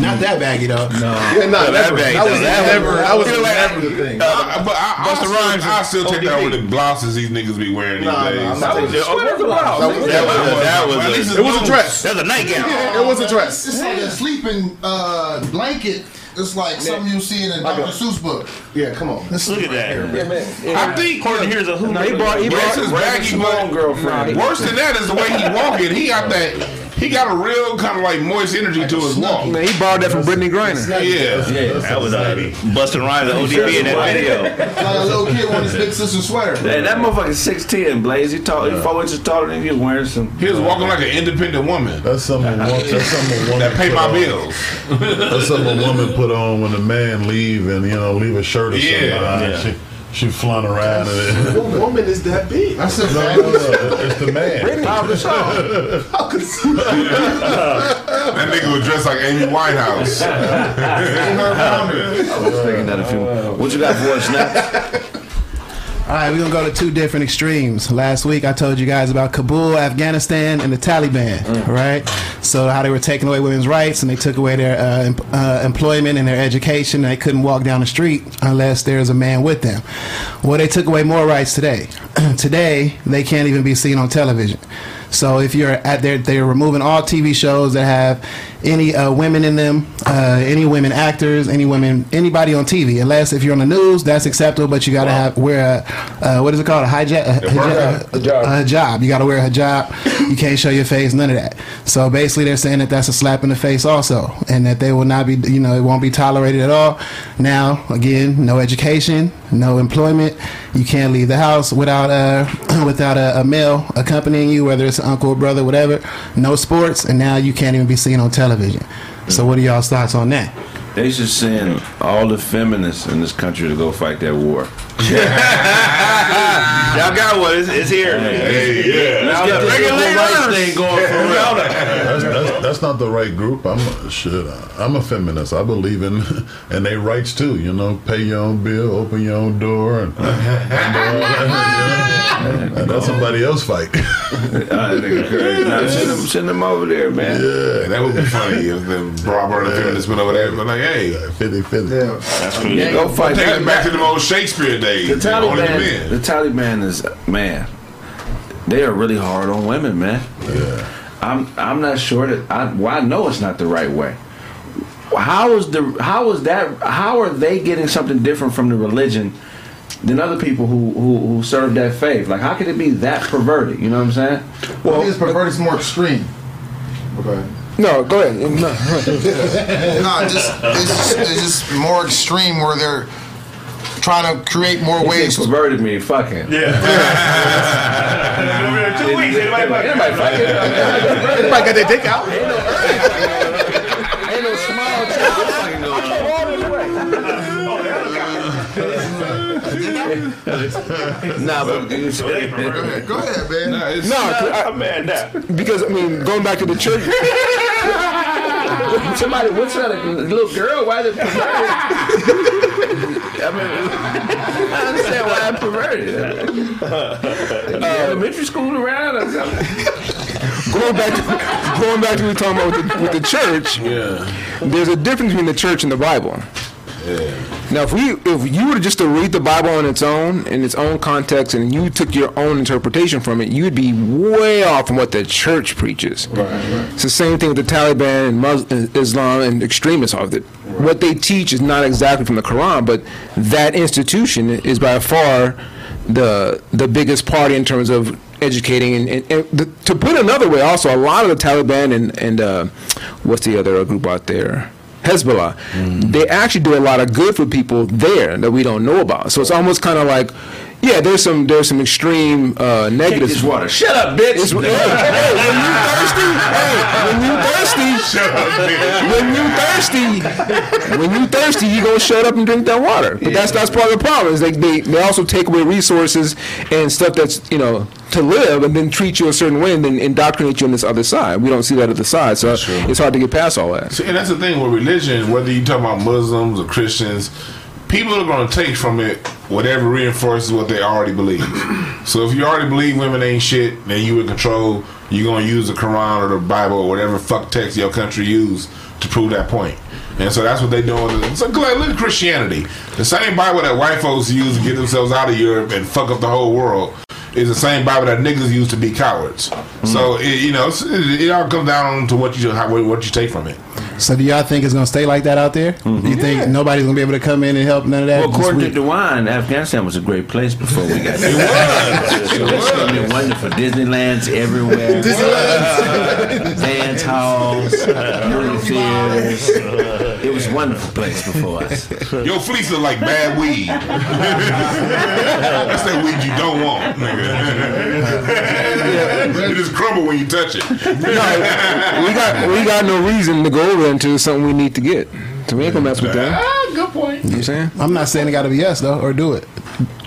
Not that baggy though. No. Yeah, nah, that never. bag, That was that never. That was Feel like- never the thing. I, but I, I, Busta still, Rhymes I still take that ODB. with the blouses these niggas be wearing these Nah, nah, days. I'm not taking Yeah, that's a blouse. That was- That was a- that was a- least It was a dress. Nightgown. It was a dress. It's like a sleeping uh, blanket. It's like something you see in a Like a- Dr. Seuss book. Yeah, come on. Let's Look at that. I think Courtney, here's a who. No, he brought he brought his baggy Simone but girlfriend. Worse than that is the way he walking. He got that. He got a real kind of like moist energy to his walk. man, he borrowed that from Brittney Griner. Yeah. That was uh, Busta Rhymes and ODB in that video. Like a little kid with his big sister's sweater. Hey, that motherfucker's six ten, Blaze. He tall, he four inches taller than you, wearing some. He was walking like an independent woman That's something. a wo- That's something a woman that pay my on. bills. That's something a woman put on when the man leave and you know leave a shirt or something. Yeah. behind. Yeah. She she flaunt around and it. What woman is that big? That's it, No, man. no, no, it's the man. That nigga was dressed like Amy Winehouse. I was thinking that a few. What you got for us now? All right, we're gonna go to two different extremes. Last week, I told you guys about Kabul, Afghanistan, and the Taliban. Right? So how they were taking away women's rights and they took away their uh, em- uh, employment and their education. They couldn't walk down the street unless there's a man with them. Well, they took away more rights today. today, they can't even be seen on television. So if you're at there, they're removing all TV shows that have any uh, women in them, uh, any women actors, any women, anybody on TV. Unless if you're on the news, that's acceptable, but you got to have wear a uh, what is it called a hijab, a, hijab, a, a hijab. You got to wear a hijab. You can't show your face, none of that. So basically, they're saying that that's a slap in the face also, and that they will not be, you know, it won't be tolerated at all. Now, again, no education, no employment. You can't leave the house without a without a, a male accompanying you, whether it's an uncle or brother, whatever. No sports, and now you can't even be seen on television. So, what are y'all's thoughts on that? They should send all the feminists in this country to go fight that war. Y'all got one. It's, it's here. Hey, yeah. Let's get this civil rights thing going for real. That's, that's, that's not the right group. I'm a, shit. I'm a feminist. I believe in and they rights too. You know, pay your own bill, open your own door, and, and, uh, you know, and let somebody else fight. Ah, nigga crazy. Nah, send, them, send them over there, man. Yeah, that would be funny if the broad burner feminists went over there. But like, hey, 50 50. That's what Yeah, go fight take that it back to the old Shakespeare days. The Only the men. the Taliban is man. They are really hard on women, man. Yeah. I'm I'm not sure that I well I know it's not the right way. How is the how is that how are they getting something different from the religion than other people who who, who serve that faith? Like how could it be that perverted? You know what I'm saying? Well, I think it's perverted. It's more extreme. Okay. No, go ahead. No. No, just it's, just it's just more extreme where they're trying to create more Ways ways. perverted me fucking. Yeah. Two weeks. Anybody fuck- Anybody fucking? Everybody got their dick out. Ain't no small child fucking going on. Oh, nah, but Go ahead, go ahead, man. Nah, it's- No, 'cause I- Man, that. because I mean, going back to the church, Somebody, what's that? A little girl? Why is it perverted? I mean, I understand why I'm perverted. Uh, elementary school around or something. going back to going back to what we were talking about with the, with the church. yeah. There's a difference between the church and the Bible. Now, if we if you were just to read the Bible on its own in its own context, and you took your own interpretation from it, you'd be way off from what the church preaches. It's the same thing with the Taliban and Muslim, Islam and extremists of it. What they teach is not exactly from the Quran, but that institution is by far the the biggest party in terms of educating and, and, and the, to put it another way also a lot of the Taliban and and uh, what's the other group out there Hezbollah. Mm. They actually do a lot of good for people there that we don't know about. So it's almost kind of like yeah there's some there's some extreme uh, negatives this water. Shut up, bitch. It's- hey, hey, when you thirsty, hey, when you thirsty, when you thirsty, when you thirsty, you gonna shut up and drink that water. But that's that's part of the problem. Is they, they they also take away resources and stuff that's you know to live, and then treat you a certain way, and then indoctrinate you on this other side. We don't see that other side, so it's hard to get past all that. See, and that's the thing with religion, whether you talk about Muslims or Christians, people are going to take from it whatever reinforces what they already believe. so if you already believe women ain't shit, then you in control, you're going to use the Quran or the Bible or whatever fuck text your country use to prove that point. And so that's what they doing. So like, look at Christianity. The same Bible that white folks use to get themselves out of Europe and fuck up the whole world is the same Bible that niggas use to be cowards. So mm. it, you know, it, it all comes down to what you how, what you take from it. So do y'all think it's gonna stay like that out there? Do you mm-hmm. think nobody's gonna be able to come in and help none of that? Well, according we- to Dewan, Afghanistan was a great place before we got there. It was. It's gonna be wonderful. Disneyland's everywhere. Dance halls, movie theaters. It was a wonderful place before us. Your fleece look like bad weed. That's that weed you don't want, nigga. it just crumble when you touch it. No, we got we got no reason to go over into something we need to get. So we ain't gonna mess with that. Ah, good point. You know what I'm saying? I'm not saying it got to be us though, or do it.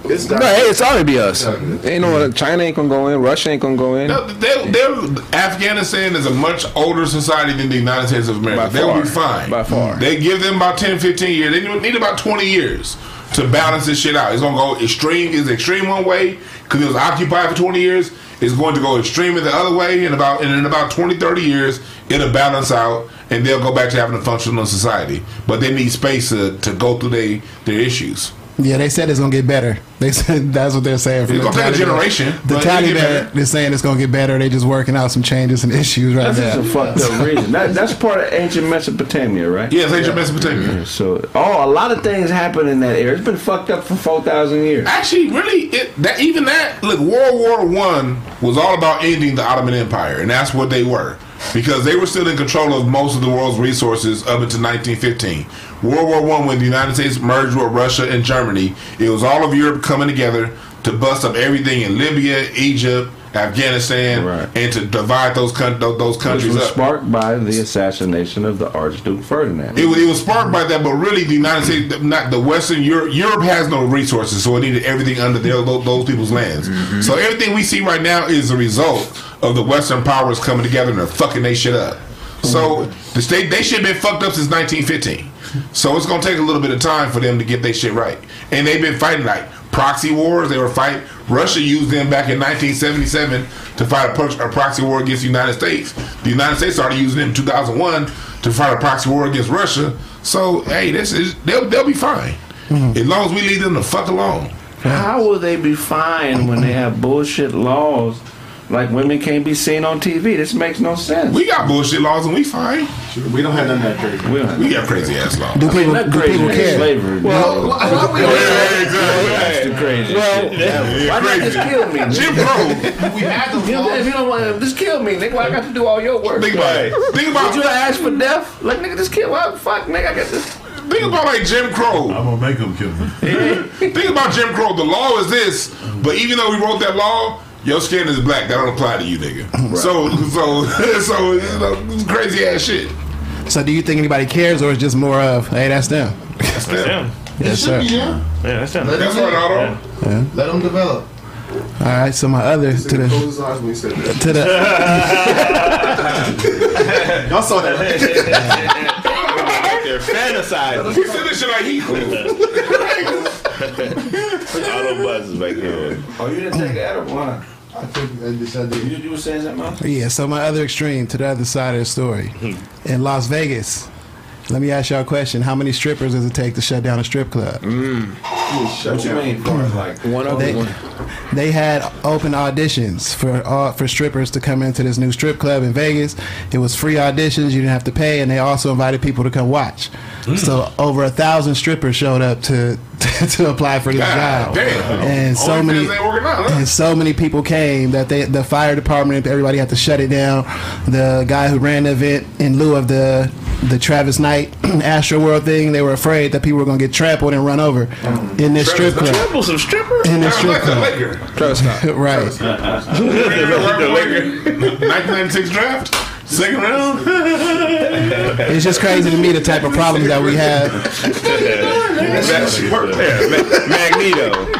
It's No, not. hey, it's already be us. Ain't no China ain't gonna go in. Russia ain't gonna go in. No, they, they're, Afghanistan is a much older society than the United States of America. By They'll far. be fine. By far. They give them about 10, 15 years. They need about 20 years to balance this shit out. It's going to go extreme. Is extreme one way because it was occupied for 20 years. It's going to go extreme in the other way. And about and in about 20, 30 years, it'll balance out and they'll go back to having a functional society. But they need space to, to go through their, their issues. Yeah, they said it's gonna get better. They said that's what they're saying. From It's the gonna take a Taliban. generation, The but it'll get Taliban, better. they're saying it's gonna get better. They just working out some changes and issues right That's now. just a fucked up region. That, that's part of ancient Mesopotamia, right? Yeah, it's ancient Mesopotamia. So, oh, a lot of things happen in that area. It's been fucked up for four thousand years. Actually, really, it, that even that look, World War One was all about ending the Ottoman Empire, and that's what they were because they were still in control of most of the world's resources up until 1915. World War One, when the United States merged with Russia and Germany, it was all of Europe coming together to bust up everything in Libya, Egypt, Afghanistan, Right. and to divide those those, those Which countries was up. sparked by the assassination of the Archduke Ferdinand. It was, it was sparked by that, but really the United States, not the Western Europe. Europe has no resources, so it needed everything under their, those, those people's lands. Mm-hmm. So everything we see right now is a result of the Western powers coming together and they're fucking they shit up. So oh the state they should have been fucked up since 1915. So it's gonna take a little bit of time for them to get their shit right. And they've been fighting like proxy wars. They were fighting. Russia used them back in 1977 to fight a, pro- a proxy war against the United States. The United States started using them in 2001 to fight a proxy war against Russia. So hey, this is they'll they'll be fine mm-hmm. as long as we leave them the fuck alone. How will they be fine when they have bullshit laws like women can't be seen on TV? This makes no sense. We got bullshit laws and we fine. We don't have none of that crazy. We We got crazy ass laws. Do people, not do crazy people care? slavery. Well, Well, why we that's the crazy. Well, why not just kill me? Jim Crow. we had those You know, if you don't want to, just kill me, nigga. Why I got to do all your work? Think about it. Think about Would you ask for death? Like, nigga, just kill. Well, fuck, nigga, I got this. think about like Jim Crow. I'm gonna make them kill me. Think about Jim Crow. The law is this, but even though we wrote that law, your skin is black. That don't apply to you, nigga. So, so, so, you know, it's crazy ass shit. So, do you think anybody cares, or it's just more of, hey, that's them? That's them. Yeah, Yes, Should sir. be, yeah. yeah, that's them. Let That's them, right, Otto. let them develop. All right. So my other to the Close his eyes when he said that. to the Y'all saw that. right? They're fantasizing. He said this shit like he cool. All them back there. Oh, you didn't take that or what? I think I just said You, that. you were saying something else? yeah. So my other extreme to the other side of the story in Las Vegas. Let me ask y'all a question: How many strippers does it take to shut down a strip club? Mm. What you mean? Like One of They, they had open auditions for uh, for strippers to come into this new strip club in Vegas. It was free auditions; you didn't have to pay, and they also invited people to come watch. So over a thousand strippers showed up to to, apply for this God job, damn. and so Only many fans ain't working out, huh? and so many people came that they the fire department everybody had to shut it down. The guy who ran the event in lieu of the the Travis Knight Astro World thing, they were afraid that people were going to get trampled and run over in this strip club. Triple some strippers? In this strip club, Laker. Travis Scott. right? The Laker. 1996 draft. Second round. It's just crazy to me the type of problems that we have. Magneto.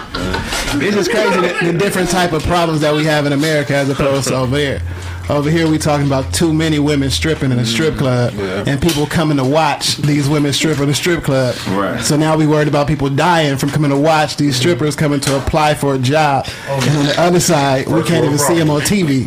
It's just crazy the, the different type of problems that we have in America as opposed to over here. Over here, we talking about too many women stripping in a strip mm-hmm. club, and people coming to watch these women strip in a strip club. Right. So now we worried about people dying from coming to watch these strippers coming to apply for a job, oh. and on the other side, we can't even see them on TV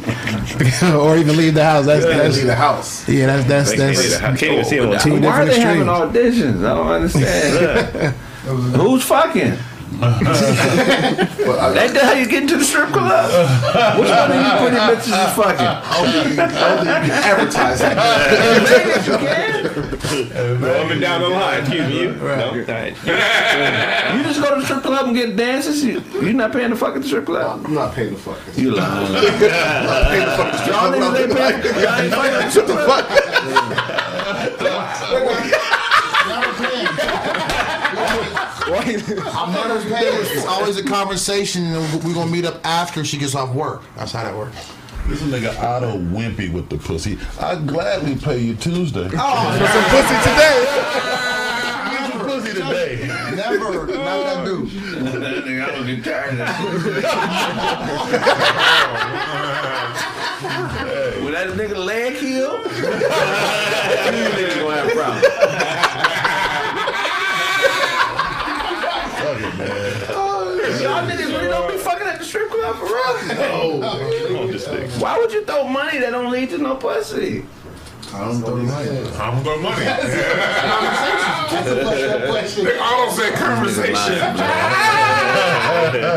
or even leave the house. That's, Leave the house. yeah, that's that's that's. I can't even see him on TV. Why are different they having auditions? I don't understand. Who's fucking? Ain't that how you get into the strip club? Which one of you pretty bitches is fucking? Advertise that. Vegas, you can. Going down the line. Excuse me. You, no? All right. You just go to the strip club and get dances. You, you not paying the fuck at the strip club. I'm not paying the fuck. You lying. I'm not paying the fuck. Y'all club. niggas ain't paying. Y'all ain't fucking the strip club. I'm never paying. It's always a conversation, and we're gonna meet up after she gets off work. That's how that works. This nigga Otto wimpy with the pussy. I'd gladly pay you Tuesday. Oh, for some pussy today. Get some pussy today. Never, never that dude. I don't get tired of that. When that nigga leg heal, you niggas gonna have problems. Y'all niggas really don't be fucking at the strip club for real. Why would you throw money that don't lead to no pussy? I don't throw money. I'm going money. That's a question. They all said conversation.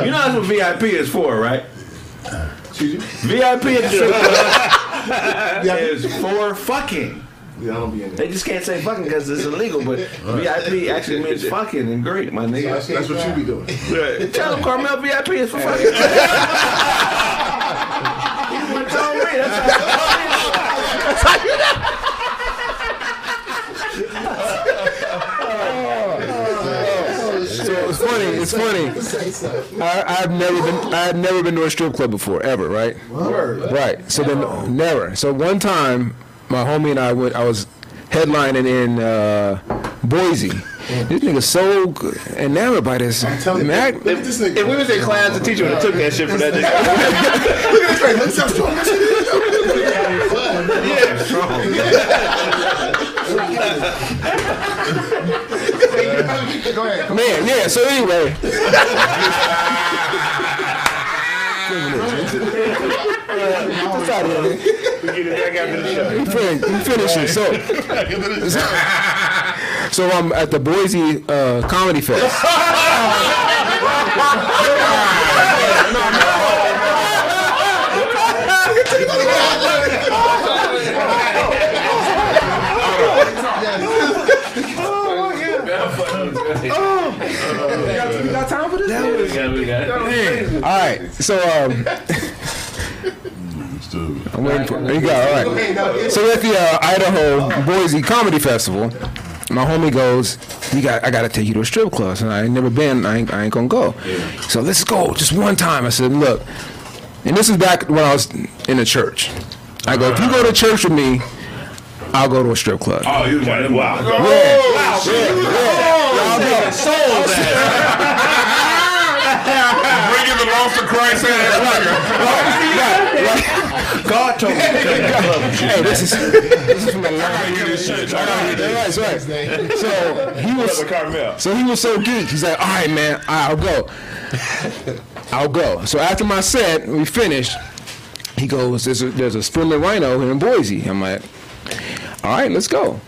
You know that's what VIP is for, right? VIP at the is for fucking. Yeah, I don't be in there. They just can't say fucking because it's illegal, but VIP actually means fucking in Greek, my nigga. That's, that's what you be doing. Tell them Carmel VIP is for fucking. He wouldn't tell me. That's how So it's funny. It's funny. I, I've never been. I've never been to a strip club before, ever. Right. Right. So then, never. So one time, my homie and I went. I was headlining in uh, Boise. This nigga so good, enamored by this. I'm telling you, man, look this nigga. If we was in class, the teacher would have took that shit for that. nigga. Look at this face. Look at how strong that shit is. Go ahead. man, yeah. So anyway, What's out here. We get it back after the show. He fin- he finishing. So, so I'm at the Boise uh, Comedy Fest. All right. So um, Stupid. I'm waiting for. There you go. All right. So at the uh, Idaho Boise Comedy Festival, my homie goes, "You got, I got to take you to a strip club." And I ain't never been. I ain't, I ain't gonna go. So let's go, just one time. I said, "Look," and this is back when I was in the church. I go, "If you go to church with me, I'll go to a strip club." Oh, you wow. wow. Yeah, yeah, yeah. Bringing the lost to Christ ass God told me to come to the club. Hey, this is this is from a long. That's right. So he was. So he was so geek. He's like, all right, man, I'll go. I'll go. So after my set, we finished. He goes, there's a, there's a Spearmint Rhino here in Boise. I'm like, all right, let's go.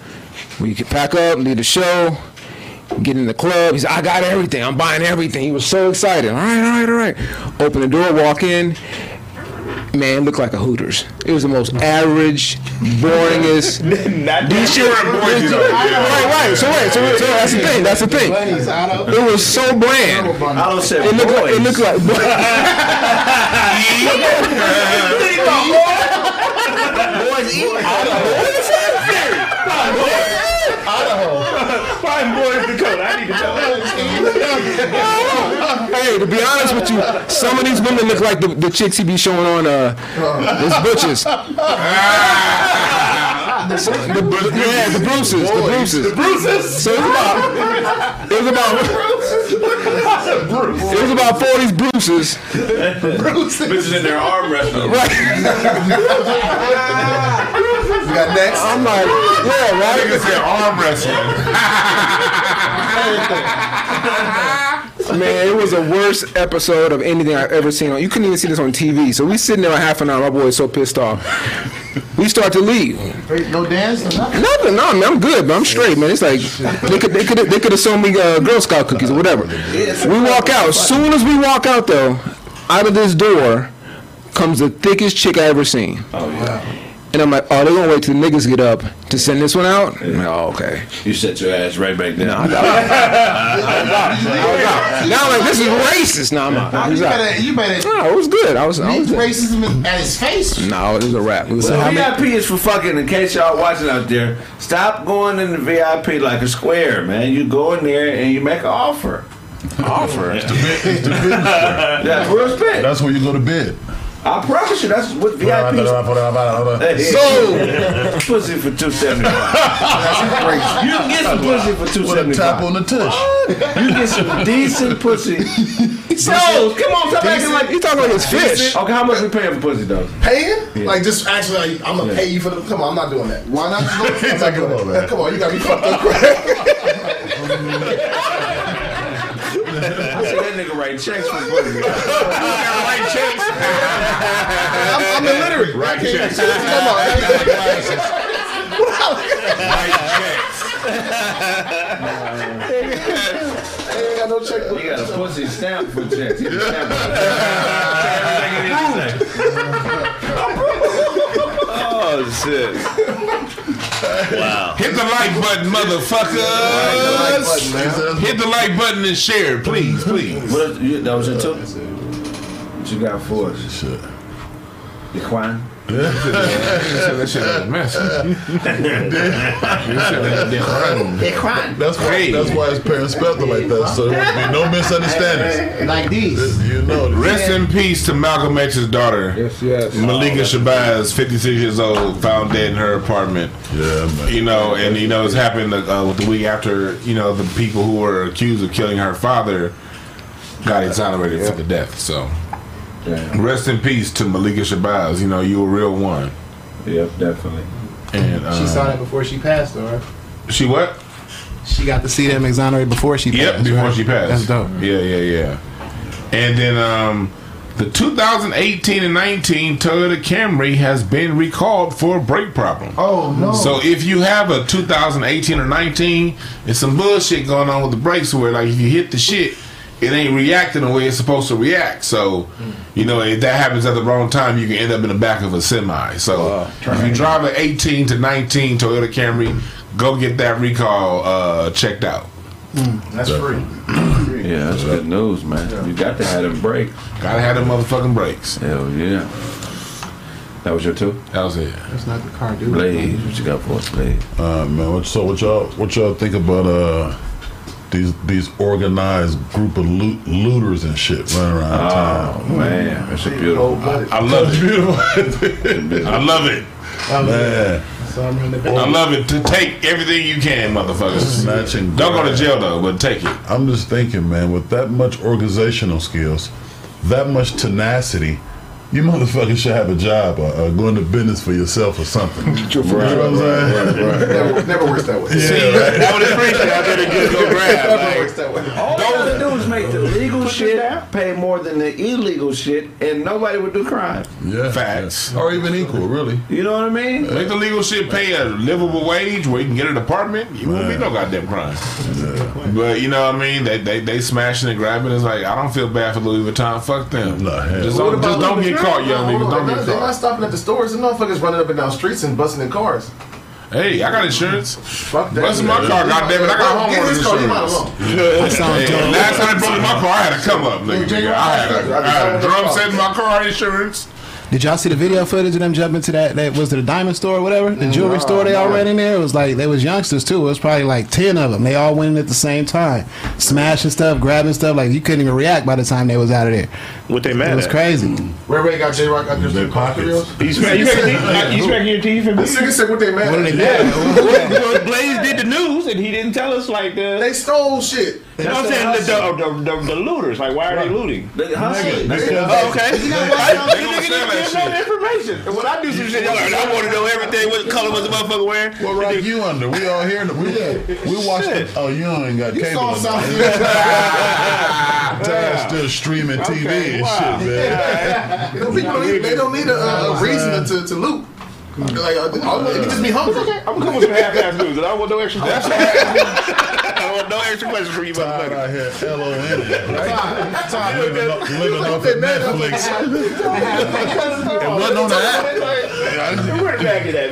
We can pack up, leave the show, get in the club. He's like, I got everything. I'm buying everything. He was so excited. All right, all right, all right. Open the door, walk in. Man, looked like a Hooters. It was the most average, boringest. Not These You were in Boise, Right, right. So wait, so, wait, so that's the thing. That's the thing. It was so bland. I don't say It looked like it boys. looked like. Fine boys Dakota. I need to know. Hey, to be honest with you, some of these women look like the, the chicks he be showing on uh, his butches. the, yeah, the Bruces, the Bruces, the Bruces. So it was about, it was about, it was about forty Bruces. Bitches in their arm wrestling. Right. We got next. I'm like, yeah, right. Niggas said arm wrestling. Man, it was the worst episode of anything I've ever seen. You couldn't even see this on TV. So we sitting there a half an hour. My boy is so pissed off. We start to leave. No dance, no nothing. Nothing. No, man, I'm good, but I'm straight, man. It's like they could they could they could have sold me uh, Girl Scout cookies or whatever. We walk out. As soon as we walk out, though, out of this door comes the thickest chick I ever seen. Oh yeah. And I'm like, oh, they're gonna wait till the niggas get up to send this one out. I'm like, oh, okay. You set your ass right back down. I was out. Now I'm like, this is racist. No, I'm not. I was You out. better, you better No, it was good. I was. I meet was racism at his face. no, it was a rap. It was Well, how many- VIP is for fucking. In case y'all watching out there, stop going in the VIP like a square, man. You go in there and you make an offer. offer. That's real respect. That's where you go to bed. I promise you, that's what VIP is. So, pussy for two seventy five. You can get some pussy for two with tap on the tush. You get some decent pussy. Yo, come on, stop acting like You talking like it's fish? Okay, how much we paying for pussy though? Paying? Like just actually, like, I'm gonna pay you for the. Come on, I'm not doing that. Why not just go I'm not doing on, man. Come on, you got me fucked up. I said that nigga write checks for pussy. Write checks. I'm, I'm illiterate. Write I can't- checks. Come on. Write checks. ain't got no checkbook. He got a pussy stamp for checks. He stamp Oh shit! Wow. Hit the like button, motherfuckers. Hit the like button and share, please, please. What is, you, that was your two? What you got for us? Shit. Equine? That shit was messy. That's why. That's why his parents spelled it like that, so there would be no misunderstandings. Like these. You know. Rest in peace to Malcolm X's daughter. Yes, yes. Malikah Shabazz, 56 years old, found dead in her apartment. Yeah, man. You know, and you know, it's happened uh, with the week after, you know, the people who were accused of killing her father got exonerated for the death. So, rest in peace to Malikah Shabazz. You know, you a real one. Yep, definitely. And uh, She saw that before she passed, though, right? she what? She got to see them exonerated before she Yep, passed. before right? she passed. That's dope. Yeah, yeah, yeah. And then um, the 2018 and 19 Toyota Camry has been recalled for a brake problem. Oh no. So if you have a 2018 or 19, it's some bullshit going on with the brakes where like if you hit the shit, it ain't reacting the way it's supposed to react. So, you know, if that happens at the wrong time, you can end up in the back of a semi. So if you drive an 18 to 19 Toyota Camry, go get that recall uh, checked out. That's free. Yeah, that's good news, man. You got to have them break. Gotta have them motherfucking brakes. Hell yeah. That was your two? That was it. That's not the car, dude. Blaze, what you got for us, Blaze? Uh, man, what, so what y'all what y'all think about uh these these organized group of loot, looters and shit running around oh, town? Oh, man. That's a beautiful. I love it. I love it. Man, I love it. To take everything you can, motherfuckers. snatching. Don't go to jail though, but take it. I'm just thinking, man, with that much organizational skills, that much tenacity, you motherfuckers should have a job or, or go into business for yourself or something. you know what I'm saying? Never, never works that way. That would appreciate. I better just go grab. Never Like, works that way. All you gotta do is make the legal shit pay more than the illegal shit, and nobody would do crime. Yeah, Facts. yeah. or even equal, really. You know what I mean? Make the legal shit pay a livable wage where you can get an apartment. You won't be no goddamn crime. But you know what I mean? They they they smashing and grabbing. It's like I don't feel bad for Louis Vuitton. Fuck them. Nah. Just don't, just don't get caught, young Hold niggas. Don't they're get not- They're not stopping at the stores. The motherfuckers running up and down streets and busting in cars. Hey, I got insurance. Fuck that. Busting my car, goddamn it! I got Get his homeowners car. Leave him insurance. alone. Hey, last time they broke my car, I had to come up, nigga. Jay, I had a, I had a I- drum set in my car insurance. Did y'all see the video footage of them jumping to that? That was it a diamond store or whatever? The jewelry store they all ran in there. It was like they was youngsters too. It was probably like ten of them. They all went in at the same time, smashing stuff, grabbing stuff. Like you couldn't even react by the time they was out of there. What they It mad was at? crazy. Where they got J Rock out there Their some pockets. materials? You smack, you smack, your teeth- you smack your teeth and This nigga said what they mad What are at. they mad? Well, Blaze did the news and he didn't tell us like the. They stole shit. You know what I'm saying? The, the, the, the, the looters. Like, why are they looting? They hustling. Oh, okay. They I, gonna you niggas sell that didn't know the shit. information. And when I do some shit, y'all like, I want to know everything. What color was the motherfucker wearing? What rock you under? We all here. We we watched it. Oh, you ain't got You cable. saw in something. Dad's still streaming TV Okay, and wow. shit, man. People don't need, they don't need a, a reason to, to loot. Like, uh, it can just be hungry. I'm gonna come with some half-ass news, and I want no extra questions. I want no extra questions from you, Tired motherfucker. out here, L O N, right? Tired living, off- living off of Netflix. It wasn't on the app. Where the back of that?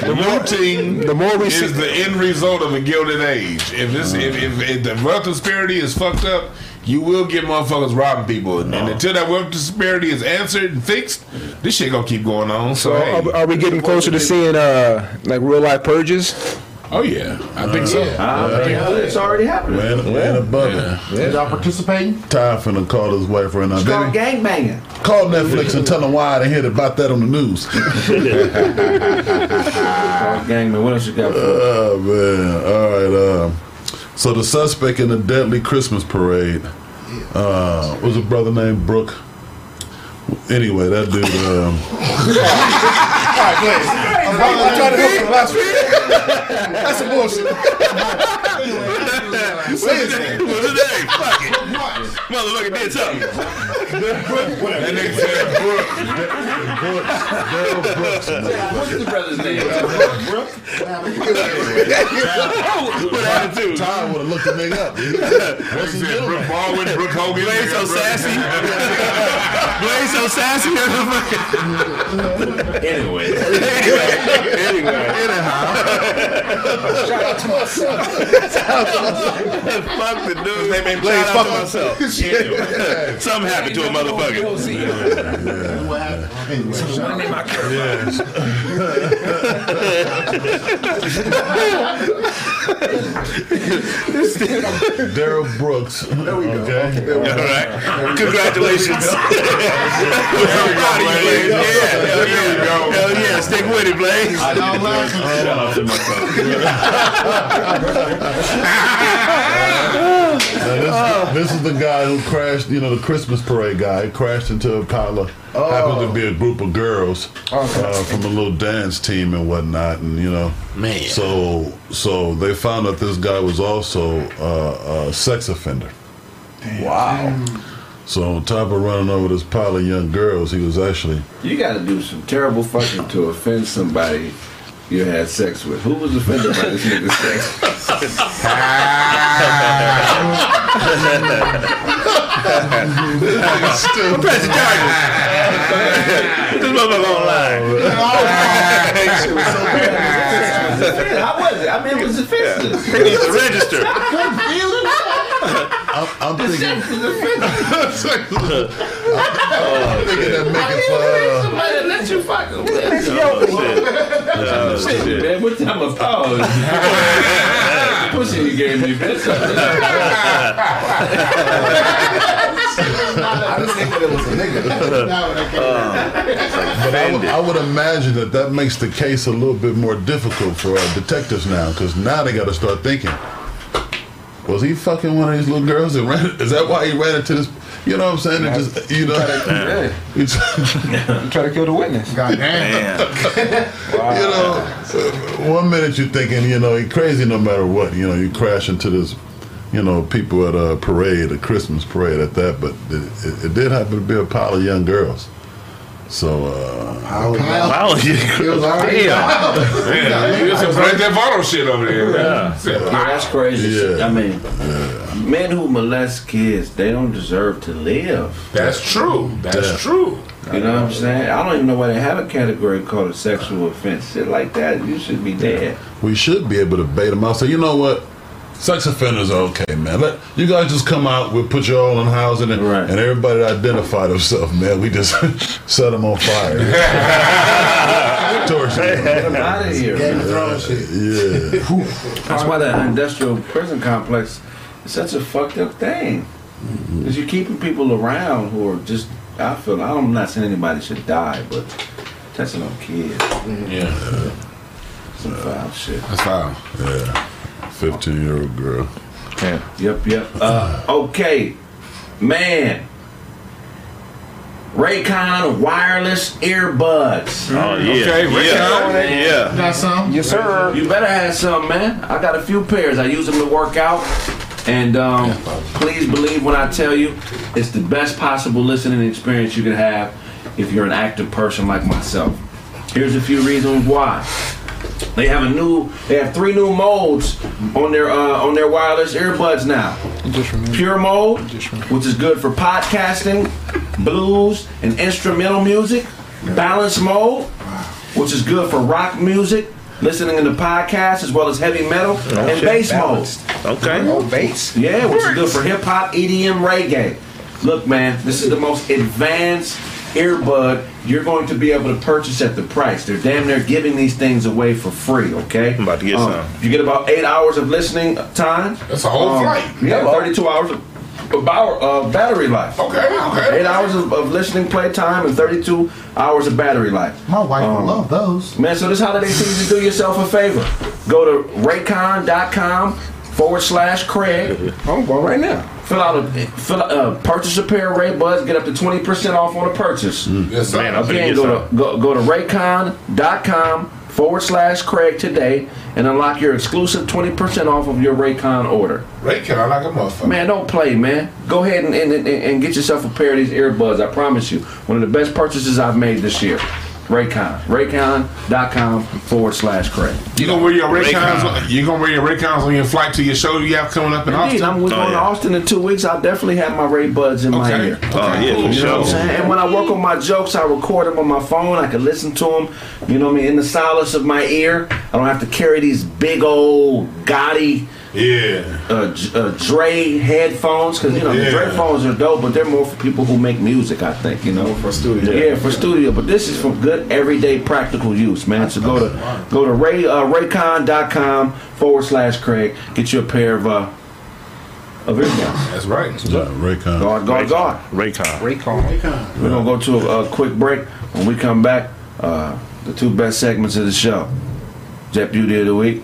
The looting The more we see, is the end result of a gilded age. If this, if, if, if the wealth disparity is fucked up, you will get motherfuckers robbing people, and, and until that wealth disparity is answered and fixed, this shit gonna keep going on. So, so hey. are, are we getting closer to seeing uh like real life purges? Oh yeah, I think so. It's already happening. Man, man above it. Y'all participating? Ty finna call his wife right now. It's called Baby, gangbanging. call Netflix and tell them why I didn't hear about that on the news. Called gangman. What else you got? Oh man! All right. Um, so the suspect in the deadly Christmas parade uh, was a brother named Brooke. Anyway, that dude. Um, I'm trying to help you last week. That's some bullshit. you say his name. What's his name? Fuck it. Motherfucker did something. That nigga said Brooks. Bill Brooks. What's the brother's name? What happened to? Would have looked the nigga up. What's his middle Brooke? Baldwin, Brooke Hogan. Blaze so sassy. Blaze so sassy. Anyway, anyway. Anyhow. Shout out to myself. Fuck the dude. name ain't Blaze. Fuck to myself. Something happened to a motherfucker. What happened? Anyway, shout out. name I care Yes. Darrell Brooks. There we go. Okay. All right. Congratulations. We're proud of you, Blaze. Yeah, hell yeah. Hell yeah. Stick with it, Blaze. Shout out to myself. Now, this, this is the guy who crashed, you know, the Christmas parade guy. He crashed into a pile of, happened to be a group of girls uh, from a little dance team and whatnot. And, you know, Man. so so they found out this guy was also uh, a sex offender. Wow. So on top of running over this pile of young girls, he was actually You got to do some terrible fucking to offend somebody you had sex with. Who was offended by this nigga's sex? Press the charges. This motherfucker online. How was it? I mean, it was offensive. He needs to register. I'm, I'm thinking, I'm thinking that making for. Uh, Somebody let you fucking with. Oh, shit. Shit, man, what time of pause? Pussy you gave me, bitch. I just think that it was a nigga. Now when I came But I would, I would imagine that that makes the case a little bit more difficult for uh, detectives now, because now they got to start thinking: Was he fucking one of these little girls that ran? Is that why he ran into this? You know what I'm saying? It just, you know, it's, Try to kill the witness. God damn. Damn. you know, one minute you're thinking, you know, he crazy no matter what. You know, you crash into this, you know, people at a parade, a Christmas parade at that, but it, it, it did happen to be a pile of young girls. So, uh, Kyle. Wow, you- It was already Yeah, you some Grand Theft Auto shit over there. Yeah. Yeah, that's crazy. Yeah. I mean, men who molest kids, they don't deserve to live. That's true. That's Yeah. true. You know what I'm saying? I don't even know why they have a category called a sexual offense. Shit like that, you should be dead. we should be able to bait them out. So, you know what? Sex offenders are okay, man. Let you guys just come out. We'll put you all in housing, and, Right. and everybody identify themselves, man. We just set them on fire. Torture them. Get them out of here. Game man. shit. Yeah. That's why that industrial prison complex is such a fucked up thing. Mm-hmm. Because you're keeping people around who are just, I feel, I'm not saying anybody should die, but touching on kids, Yeah. some foul shit. That's fine. Yeah. 15 year old girl. Yep, yep. Uh, okay, man. Raycon wireless earbuds. Oh, yeah. Okay, Rick yeah. Yeah. Got some? Yes, sir. You better have some, man. I got a few pairs. I use them to work out. And um, please believe when I tell you, it's the best possible listening experience you can have if you're an active person like myself. Here's a few reasons why. They have a new, they have three new modes on their uh, on their wireless earbuds now. Pure mode, which is good for podcasting, blues, and instrumental music. Balance mode, which is good for rock music, listening to podcasts as well as heavy metal, and bass mode. Okay. Oh, bass. Yeah, which is good for hip hop, EDM, reggae. Look, man, this is the most advanced earbud you're going to be able to purchase at the price. They're damn near giving these things away for free, okay? I'm about to get Um, some. You get about eight hours of listening time. That's a whole flight. Yeah, 32 hours of, of power, uh, battery life. Okay, okay. Eight hours of, of listening play time and 32 hours of battery life. My wife Um, will love those. Man, so this holiday season, do yourself a favor. Go to raycon.com forward slash Craig. I'm going right now. Fill out a fill out, uh, purchase a pair of Ray Buds, get up to 20% off on a purchase. Yes, sir. Man, I'm finna Again, go to go, go to raycon.com forward slash Craig today and unlock your exclusive 20% off of your Raycon order. Raycon I like a motherfucker. Man, don't play, man. Go ahead and, and, and, and get yourself a pair of these earbuds. I promise you. One of the best purchases I've made this year. Raycon. Raycon.com forward slash Craig. You gonna wear your Raycons? Raycon. You gonna wear your Raycons on your flight to your show you have coming up in Indeed, Austin? I'm oh, going Oh, to. Austin in two weeks. I'll definitely have my Ray Buds in my Okay. ear. Oh yeah, for You know what I'm sure. saying? And when I work on my jokes, I record them on my phone. I can listen to them, you know what I mean, in the solace of my ear. I don't have to carry these big old gaudy Yeah. uh, uh, Dre headphones because you know the Yeah. Dre phones are dope, but they're more for people who make music. I think you know for studio. Yeah, for studio. But this is for good everyday practical use, man. So go to go to Ray uh, Raycon.com forward slash Craig. Get you a pair of uh, of earphones. That's right. Yeah, Raycon. Guard, guard, guard. Raycon. Raycon. We're gonna go to a, a quick break. When we come back, uh, the two best segments of the show: Jet Beauty of the Week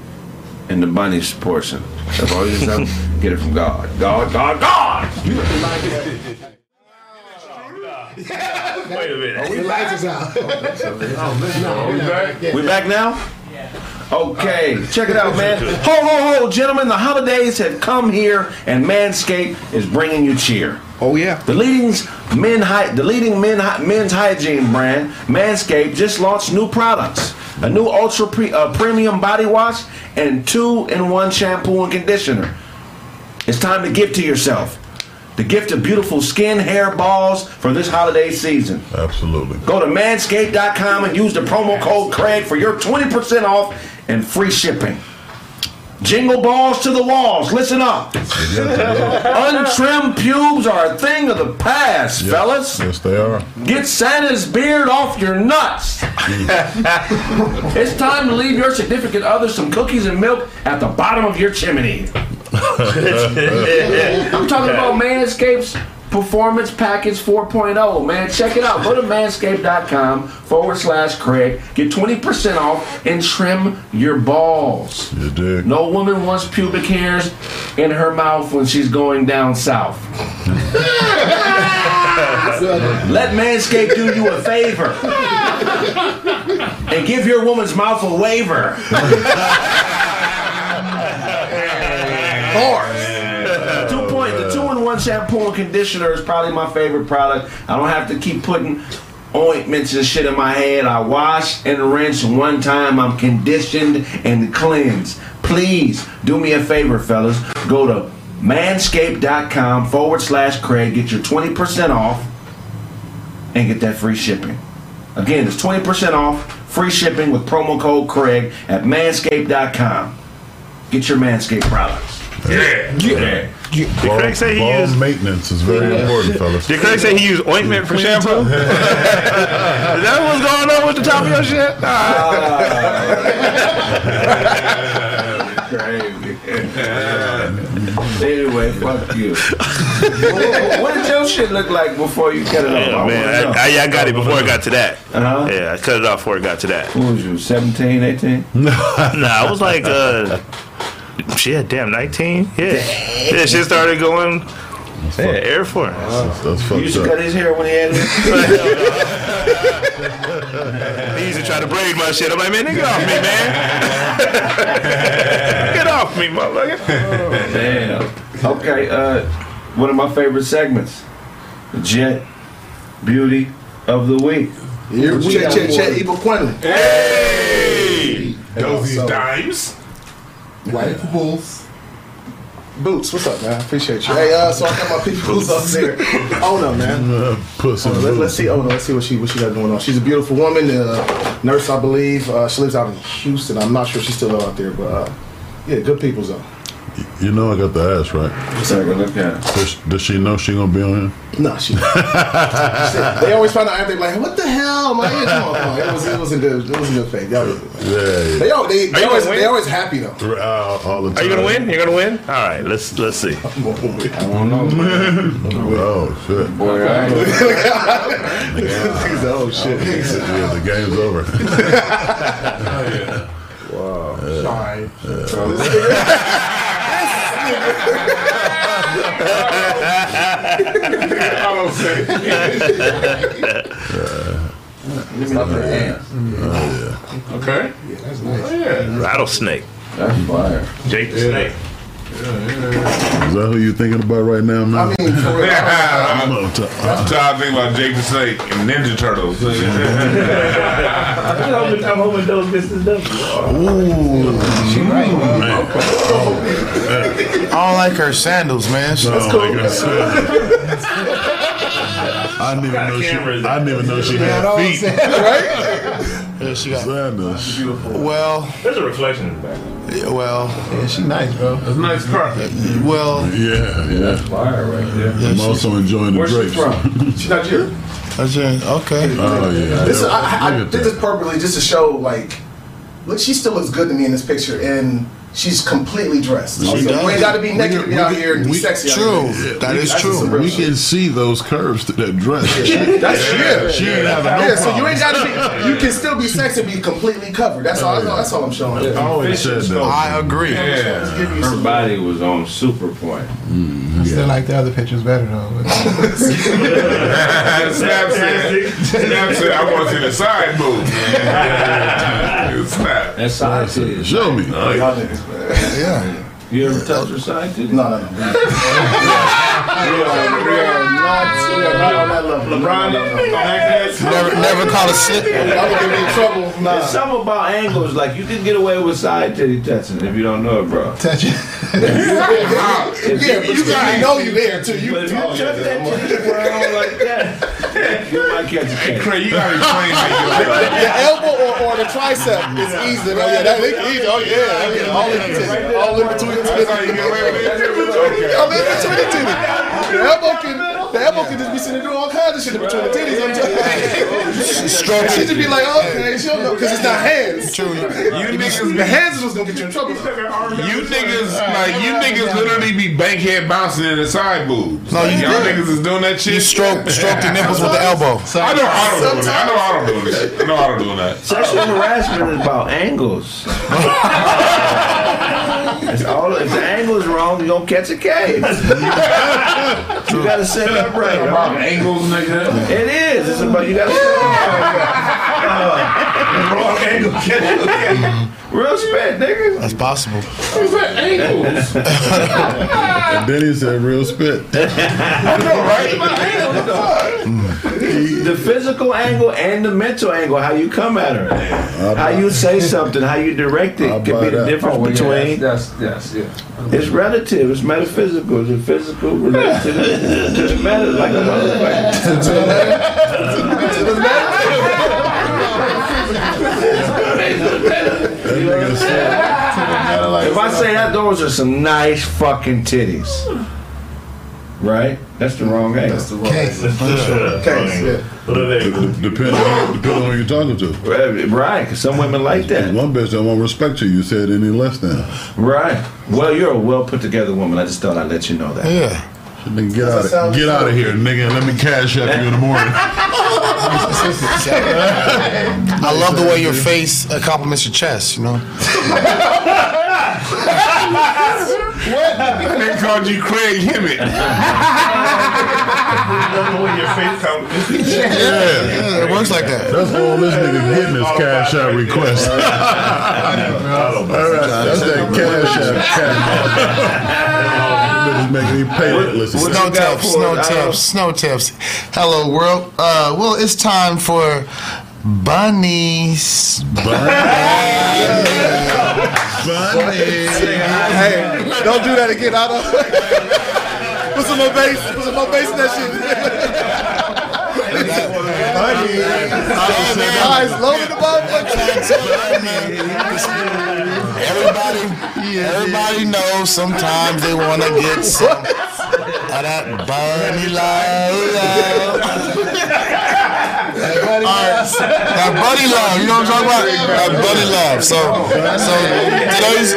and the Bunnies portion. That's all you just have. Get it from God. God, God, God. Wait a minute. The lights is out. oh We back now? Okay, check it out, man. Ho, ho, ho, gentlemen, the holidays have come here, and Manscaped is bringing you cheer. Oh yeah. The leading men, hy- the leading men, hy- men's hygiene brand, Manscaped, just launched new products: a new ultra pre- uh, premium body wash and two-in-one shampoo and conditioner. It's time to give to yourself the gift of beautiful skin, hair, balls for this holiday season. Absolutely. Go to manscaped.com and use the promo code Craig for your 20% off and free shipping. Jingle balls to the walls. Listen up. Untrimmed pubes are a thing of the past, fellas. Yes, they are. Get Santa's beard off your nuts. it's time to leave your significant other some cookies and milk at the bottom of your chimney. I'm talking about Manscaped's Performance Package 4.0, man. Check it out. Go to manscaped.com forward slash Craig. Get 20% off and trim your balls. You dig? No woman wants pubic hairs in her mouth when she's going down south. Let Manscaped do you a favor and give your woman's mouth a waiver. Two point, the two-in-one shampoo and conditioner is probably my favorite product. I don't have to keep putting ointments and shit in my head. I wash and rinse one time. I'm conditioned and cleansed. Please do me a favor, fellas. Go to manscaped.com forward slash Craig. Get your 20% off and get that free shipping. Again, it's 20% off, free shipping with promo code Craig at manscaped.com. Get your Manscaped products. Yeah. Yeah. Did Craig say he Ball used? maintenance is very important, fellas. Did Craig say he used ointment for shampoo? is that what's going on with the top of your shit? anyway, fuck you. what, what did your shit look like before you cut it off? Yeah, man. I, I, yeah, I got it before it got to that. Uh-huh. Yeah, I cut it off before it got to that. What was you, 17, 18? nah, I was like, uh, shit, damn, 19? Yeah. Yeah, shit started going. Yeah, Air Force. That's, that's He used to up. cut his hair when he had it. He used to try to braid my shit. I'm like, man, nigga, get off me, man. get off me, motherfucker. Damn. Okay, uh, one of my favorite segments. Jet Beauty of the Week. Here we check, check, check. Evil Quentin. Hey! Those so- dimes. White Bulls. Boots, what's up, man? Appreciate you. Hey, uh, so I got my peoples up there. Oh no, man. Uh, Pussy. Let, us see. Oh no, let's see what she what she got going on. She's a beautiful woman, uh, nurse, I believe. Uh, she lives out in Houston. I'm not sure she's still out there, but uh, yeah, good people's though. You know I got the ass right. Take a look at. Does, does she know she gonna be on here? No, she. she- they always find out after like, what the hell? I'm like, yeah, come on, come on. It was it was a good it was a good fake. Y'all, Yeah. they all they, they always they always happy though. Uh, all the time. Are you gonna win? You're gonna win? All right, let's let's see. I don't know. Oh shit. Boy, I ain't- He's oh shit. Yeah, the game's over. I don't say. Okay. Yeah, that's nice. Rattlesnake. That's fire. Jake the Snake. Is that who you're thinking about right now, man? I mean, for real. I'm up to- I'm tired of thinking about Jake the Snake and Ninja Turtles. Come home and those business done. I don't like her sandals, man. She- Oh, my God. I didn't even know she. I didn't even know she had feet. Yeah, she got. Sandals. Well, There's a reflection in the back. yeah, well, Yeah, she nice, bro. It's a nice carpet. well. Yeah, yeah. Fire right there. I'm also enjoying the Where's she grapes. from? She's not you. That's it. Okay. Oh yeah. This is, I, I, I Look at did that. this purposely just to show, like, look, she still looks good to me in this picture, and she's completely dressed. She So does. You ain't got to be We naked can- to be we out here and be we- sexy. out True. here. That is That's true. some real We shit. can see those curves through that dress. That's yeah. She ain't having no Yeah, so you ain't got to be. You can still be sexy and be completely covered. That's all. That's all I'm showing. I always said that. I agree. Just give Her body was on super point. I still like the other pictures better though. Snap said, Snap said, I want to see the side move. Snap. That side titty. Show me. Oh, y'all. Yeah. You ever touch her side titty? No, no, no. We are, we are not. We are not on that level. LeBron. Never, never call a slip. Y'all gonna get me in trouble. Nah. There's something about angles. Like you can get away with side titty touching if you don't know it, bro. Touch it. Yeah, but you gotta know you there too. You But if you oh, touch yeah, that titty around like that, you might catch a case. Craig, you gotta explain that. The elbow or, or the tricep is easy. Oh yeah, that is easy. Oh yeah, yeah. all in the titty, all in between the That's how you titty. get away with it? Okay. I'm in between. The elbow can, the elbow can just be sitting there doing all kinds of shit in between the titties. I'm telling you. Stroke She it. just be like, okay, she'll know because it's not hands. True. You niggas, The hands is what's gonna get you in trouble. you niggas, like you niggas literally be bankhead bouncing in the side boobs. No, you Y'all niggas is doing that shit. You stroke, stroke the nipples with the elbow. I know I don't do that. I know I don't do that. I know I don't do that. Sexual harassment is about angles. it's all, if the angle is wrong, you don't catch a case. you gotta set it up right. About angles, nigga. It is. It's about you gotta set it up right. wrong angle. catch. Real spit, nigga. That's possible. What's that angles? And then he said real spit. I know, right? About angles, dog. The physical angle and the mental angle, how you come at her, how you say something, how you direct it, I'll could be the that. difference Oh, between. Yes, yes, yes. It's relative. It's metaphysical. It's physical related to the, to matter, like a motherfucker. That nigga said. If I say that, those are some nice fucking titties. Right? That's the wrong angle. That's the wrong. Case. Case, yeah. Depending on, depending on who you're talking to. Right, Right, 'cause some women like that. One bitch that won't respect you. You said any less than. Right. Well, you're a well put together woman. I just thought I'd let you know that. Yeah. Nigga, get out of get out of here, nigga. and Let me cash out you in the morning. I love the way your face uh, compliments your chest, you know? They called you Craig Hemet. Yeah, it works like that. That's all this nigga getting is cash out request. all right, that's that cash out. Cash. Bitches making. What Snow tips, snow tips, snow tips. Hello, world. Uh, well, it's time for bunnies. Bunnies Bunny Hey, don't do that again. I don't. Put some more bass. Put some more bass in that shit. Eyes low in the Everybody, everybody knows sometimes they want to get some of that bunny love. All right, that buddy love, you know what I'm talking about? That buddy love. So, so today's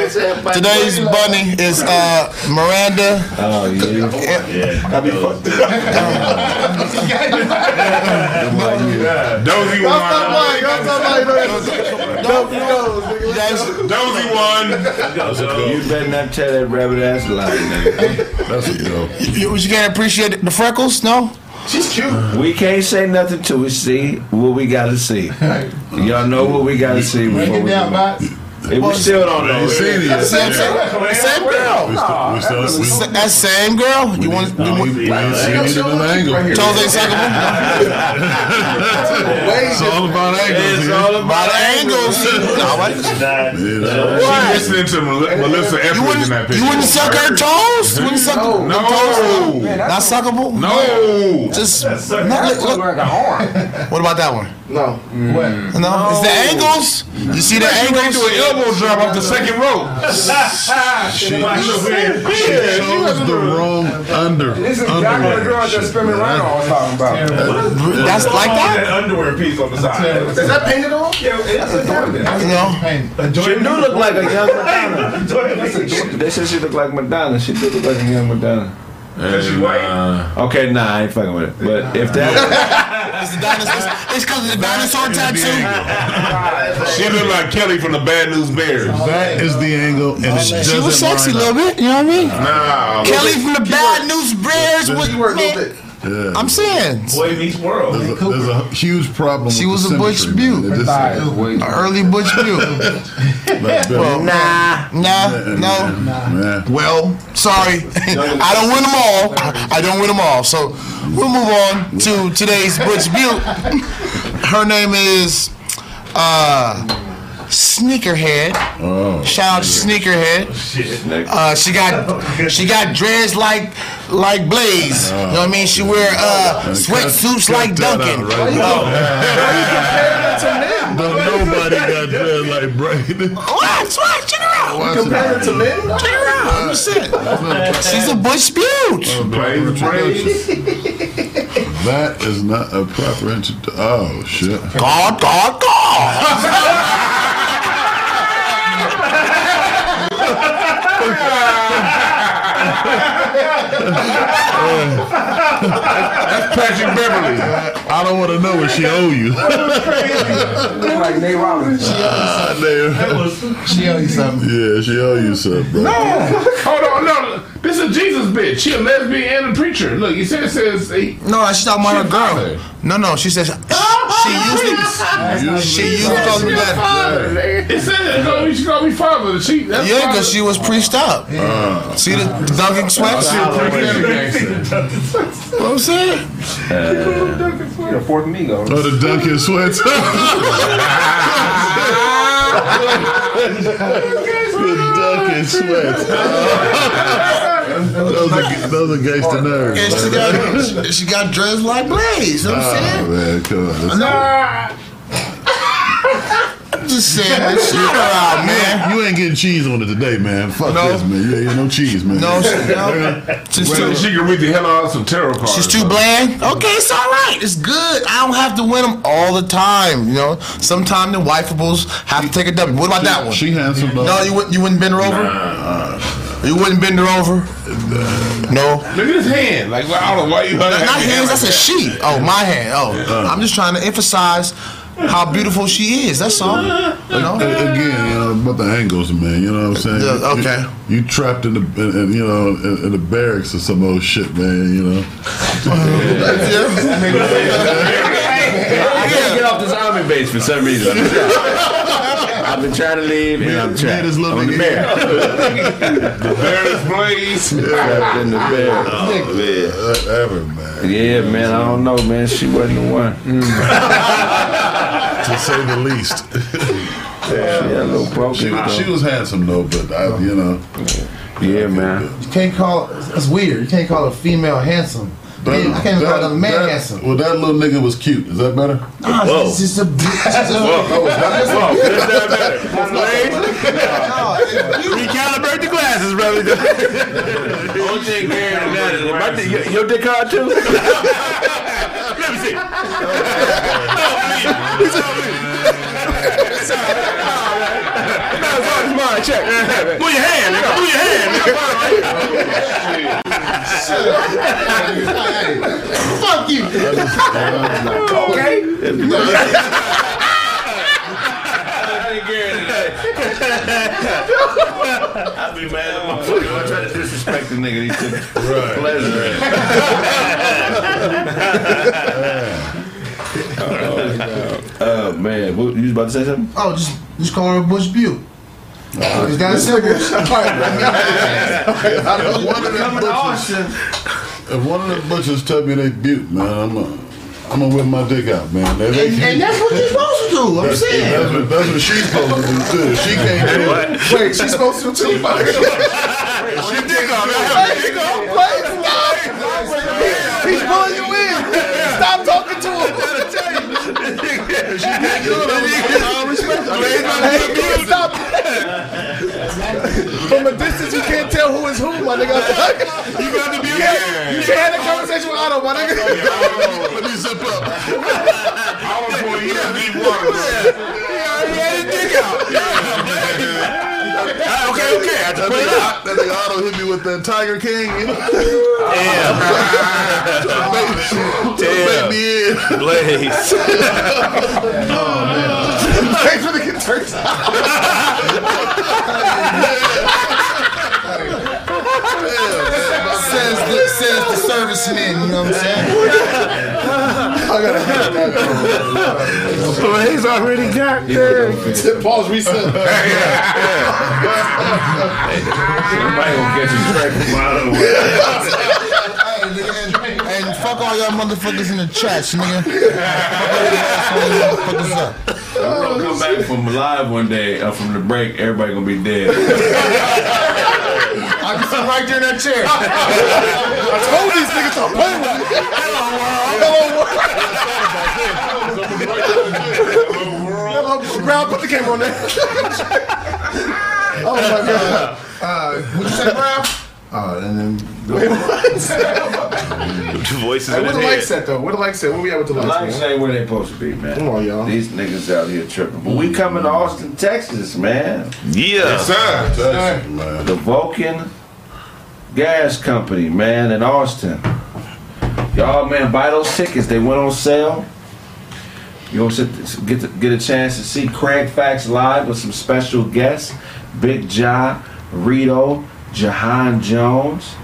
today's bunny is uh, Miranda. Oh, Dozy Y'all stop one. lying. Y'all stop lying. Don't you know? You guys, Dozy one. You better not tell that rabbit ass lie, nigga. that's a go. you, you can't appreciate the freckles, no? She's cute. We can't say nothing till we see what we gotta see. Y'all know what we gotta see Break it down, do it. box. If we still don't know. ain't seen it. Same, same, same girl. We still, we still, we, That same girl. You want? no, You we, want? we ain't seen it in an angle. Jose Sacramento. It's all about angles. It's all about angles. No, what? She listening to Melissa Etheridge in that picture. you wouldn't suck her toes? You wouldn't suck No. her toes? Not suckable? No. Just not, look, look. like a horn. What about that one? No. What? No, it's the angles. You see the You ain't angles? do an elbow drop off the second rope. She chose the wrong under. This is exactly the girl that Spearmint Rhino was talking about. That's like that. underwear piece on the side. Is that painted on? That's a joint. You know, She do look like a young Madonna. They said she looked like Madonna. She do look like a young Madonna. And, uh, Okay, nah, I ain't fucking with it. But if that, it's dinosaur. It's because of the dinosaur tattoo. she look like Kelly from the Bad News Bears. That is the angle, and it She doesn't was sexy a line little bit. You know what I mean? Nah. Kelly from the Bad News Bears was. Keyword a little Man, bit. Yeah. I'm saying, Boy meets world. There's a, there's a huge problem. She with was the a Butch symmetry, man. Butte. It early Butch Butte. like, Well, nah, Nah, no. man. Well, sorry, I don't win them all. I don't win them all. So we'll move on to today's Butch Butte. Her name is uh, Sneakerhead. Oh, Shout out to Sneakerhead. Uh, she got she got dreads like like Blaze. You know what I mean? She wear uh, sweatsuits cut like that Duncan. out right Don't nobody got dread like Brady. What? What? Check her out. Watch it. to men? Check her out. I'm just saying. She's a Butch Butte. Plays braids. That is not a proper introduction. Oh shit! God, God, God. Patrick Beverley. I don't want to know what she owe you. like Nate Rollins. Ah, damn. She owe you something. Yeah, she owe you something, bro. Hold on, no. This is Jesus bitch. She a lesbian and a preacher. Look, you said it says he, No, she's talking about her girl. father. No, no, she says she usually she usually calls me that. it said it's gonna be, she gonna be father. She that's Yeah, because she was preached up. Uh. See the Duncan sweats? She You a Christianity what I'm saying? The fourth amigo. Oh, the Dunkin' sweats. the Dunkin' sweats. those, are, those are gangster nerves. And she got she got dressed like Blaze. You know what I'm Oh saying? man, come on. That's- I'm just saying, man, shout her out, man. You ain't getting cheese on it today, man. Fuck No. this, man. You ain't get no cheese, man. No, she, no. She's Well, too, she can read the hell out of some tarot cards. she's too bland. Okay, it's all right. It's good. I don't have to win them all the time. You know, sometimes the wifeables have to take a W. What about that one? She handsome though. No, you wouldn't. You wouldn't bend her over. You wouldn't bend her over. No, Look at his hand. Like I don't know why you. That's not hands. That's a she. Oh, my hand. Oh, uh. I'm just trying to emphasize how beautiful she is. That's all. You know. Again, you know about the angles, man. You know what I'm saying? Yeah, okay. You, you trapped in the, in, in, you know, in, in the barracks or some old shit, man. You know. I can't get off this army base for some reason. I've been trying to leave, and I'm Man, trapped. this little I'm the nigga- bear. The Bears Blaze. Trapped in the bear. Oh, man. Whatever, man. Yeah, man. I don't know, man. She wasn't the one. Mm. To say the least. Yeah, a little broken. She, was- she was handsome though, but I, you know. Yeah, man. You can't call it's weird. You can't call a female handsome. I can't even call a man that- handsome. Well, that little nigga was cute. Is that better? Nah, Whoa. it's just a. It's just a Whoa, does that matter? no, Recalibrate the glasses, brother. Only thing Gary got is my dick- your, your dick hard too. Let me see. Check. Move your hand, nigga. Move your hand, nigga. Fuck you. Okay. I'd be mad at motherfucker. I try to disrespect the nigga. He took pleasure in it. Oh man, what, you was about to say something? Oh, just just call her Bush Butte. It's that simple. If one of them butchers, if one of them butchers tell me they butte, man, I'm a, I'm gonna whip my dick out, man. If they And, and that's what you're supposed to do. I'm that's, saying. that's what, that's what she's supposed to do too. She can't do it. Wait, she's supposed to do too. She dick off. He's pulling you in. Stop talking to him. Hey, stop. From a distance, you can't tell who is who, my nigga. You got to be You can't, you can't have a conversation with Otto, my nigga. Let me zip up. I was going to deep water. Ah, Okay, okay. I just put it out. That nigga Otto hit me with that Tiger King. You know? Damn. Let me in. Blaze. Thanks for the get turned Says the, says the serviceman, you know what I'm saying? Blaze already got there. Pause, reset. Somebody gonna get you straight from Otto. Hey, nigga, and, and fuck all y'all motherfuckers in the chats, nigga. Fuck all y'all motherfuckers up. We're gonna come back from live one day uh, from the break. Everybody gonna be dead. I can sit right there in that chair. I told these niggas to play with me. Hello, world. Brown, put the camera on there. oh my god. Uh, what'd you say, Brown? Oh, and then Wait, what? Voices Hey, in where his the lights head. at though? What the lights at? Where we at with the The lights? lights man? ain't where they supposed to be, man. Come on, y'all. These niggas out here tripping. But we coming to Austin, Texas, man. Yeah. Sir. Man. The Vulcan Gas Company, man, in Austin. Y'all, man, buy those tickets. They went on sale. You'll sit, get to, get a chance to see Craig Fax live with some special guests: Big Ja, Rito, Jahan Jones,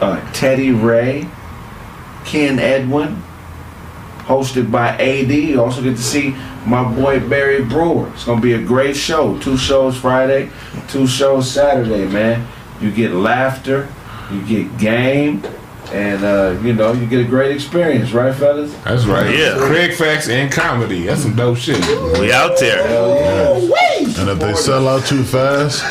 uh, Teddy Ray, Ken Edwin. Hosted by AD. You also get to see my boy Barry Brewer. It's gonna be a great show. Two shows Friday, two shows Saturday, man. You get laughter, you get game, and uh, you know you get a great experience, right, fellas? That's right. Yeah. Craig Facts and comedy. That's some dope shit. We out there. Hell yeah. And if they sell out too fast,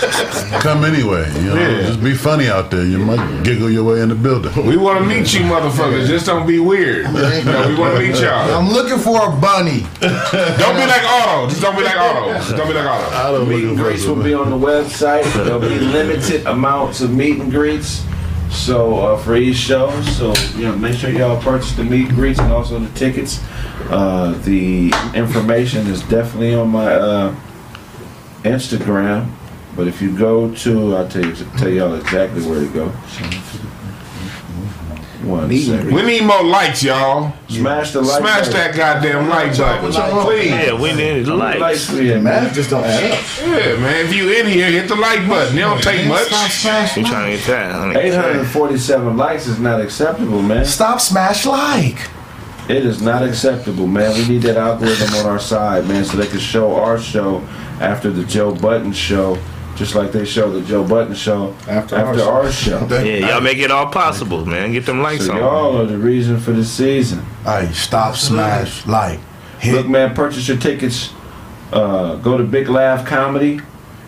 come anyway. You know, Yeah. just be funny out there. You might giggle your way in the building. We want to meet you, motherfuckers. Just don't be weird. You know, we want to meet y'all. I'm looking for a bunny. Don't be like Otto. Just don't be like Otto. Just don't be like Otto. I Meet and greets will be on the website. There'll be limited amounts of meet and greets. So uh, for each show, so you know, make sure y'all purchase the meet and greets and also the tickets. Uh, the information is definitely on my uh, Instagram. But if you go to, I'll tell you, tell y'all exactly where to go. One second. We need more likes, y'all. Smash the like Smash button. that goddamn like button. Please. Yeah, we need How many lights. likes we at, man? Just don't add up. Yeah, man. If you in here, hit the like button. It don't take much. Stop smash. We trying to get that. 847 likes is not acceptable, man. Stop smash like. It is not acceptable, man. We need that algorithm on our side, man, so they can show our show after the Joe Budden show, just like they show the Joe Budden show After after, our our show. Yeah, y'all make it all possible, man. Get them likes So on. y'all are the reason for the season. Hey, stop smash like. Look, man, purchase your tickets. Uh, go to Big Laugh Comedy,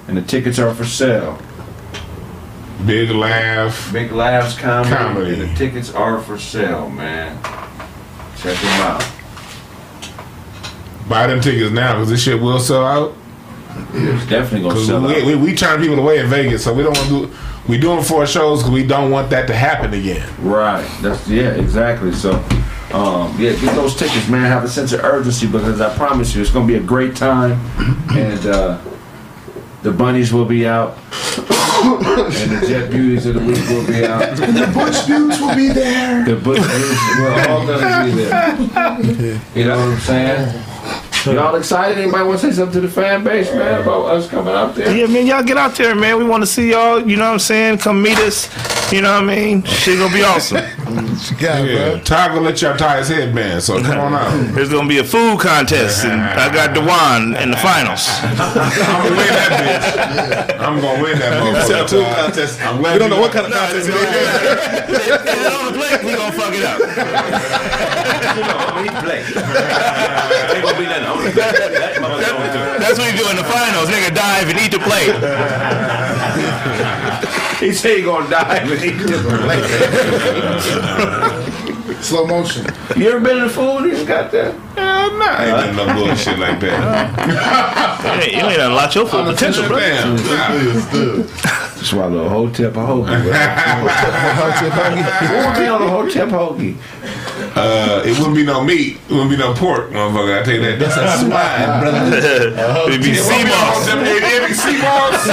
and the tickets are for sale. Big laugh. Big Laughs Comedy, Comedy. and the tickets are for sale, man. Check them out. Buy them tickets now because this shit will sell out. It's definitely gonna Because sell we, out. we, we turn people away in Vegas, so we don't want to do. We doing four shows because we don't want that to happen again. Right. That's yeah, exactly. So, um, yeah, get those tickets, man. Have a sense of urgency because I promise you, it's gonna be a great time, and uh, the bunnies will be out, and the jet beauties of the week will be out. And the Bush Buttes will be there. The bush beauties, we're all gonna be there. You know what I'm saying? Y'all excited? Anybody want to say something to the fan base, man, about us coming out there? Yeah, man, y'all get out there, man. We want to see y'all. You know what I'm saying? Come meet us You know what I mean? Shit gonna be awesome. Yeah, Ty gonna let y'all tie his headband, so come on out. There's gonna be a food contest, and I got Dewan in the finals. I'm gonna win that bitch. I'm gonna win that motherfucker. food Ty. contest. I'm glad We don't you know what kind of contest it is. we gonna fuck it up. He play. Ain't gonna be nothing. I'm gonna that gonna do. That's what you do in the finals. Nigga dive and eat the plate. He say he gonna die, but he just play. Slow motion. You ever been in the food? You got that? Hell nah, I ain't done no bullshit like that. Hey, you ain't unlocked your full potential, bro. Damn. nah. Swallow a whole tip of hoagie. bro. What would be on a hotep hoagie? Uh, it wouldn't be no meat. It wouldn't be no pork, motherfucker. I tell you that. That's a swine, brother. It'd be sea moss. It'd be sea moss.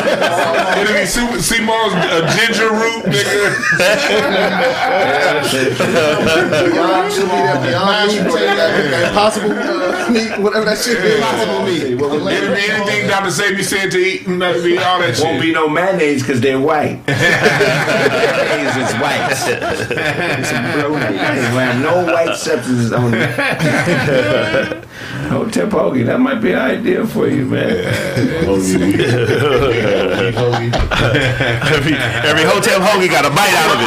It'd be sea- sea moss, uh, ginger root, nigga. Beyond chili, that beyond meat, potato, that impossible uh, meat, whatever that shit is. Impossible meat. It'd be anything Dr. Sebi said to eat, and that'd be all that Won't shit. be no mayonnaise because they're white. mayonnaise is white. It's a brownie. Have no white substances on it. Hotep hoagie, that might be an idea for you, man. Every, every hotep hoagie got a bite out of it.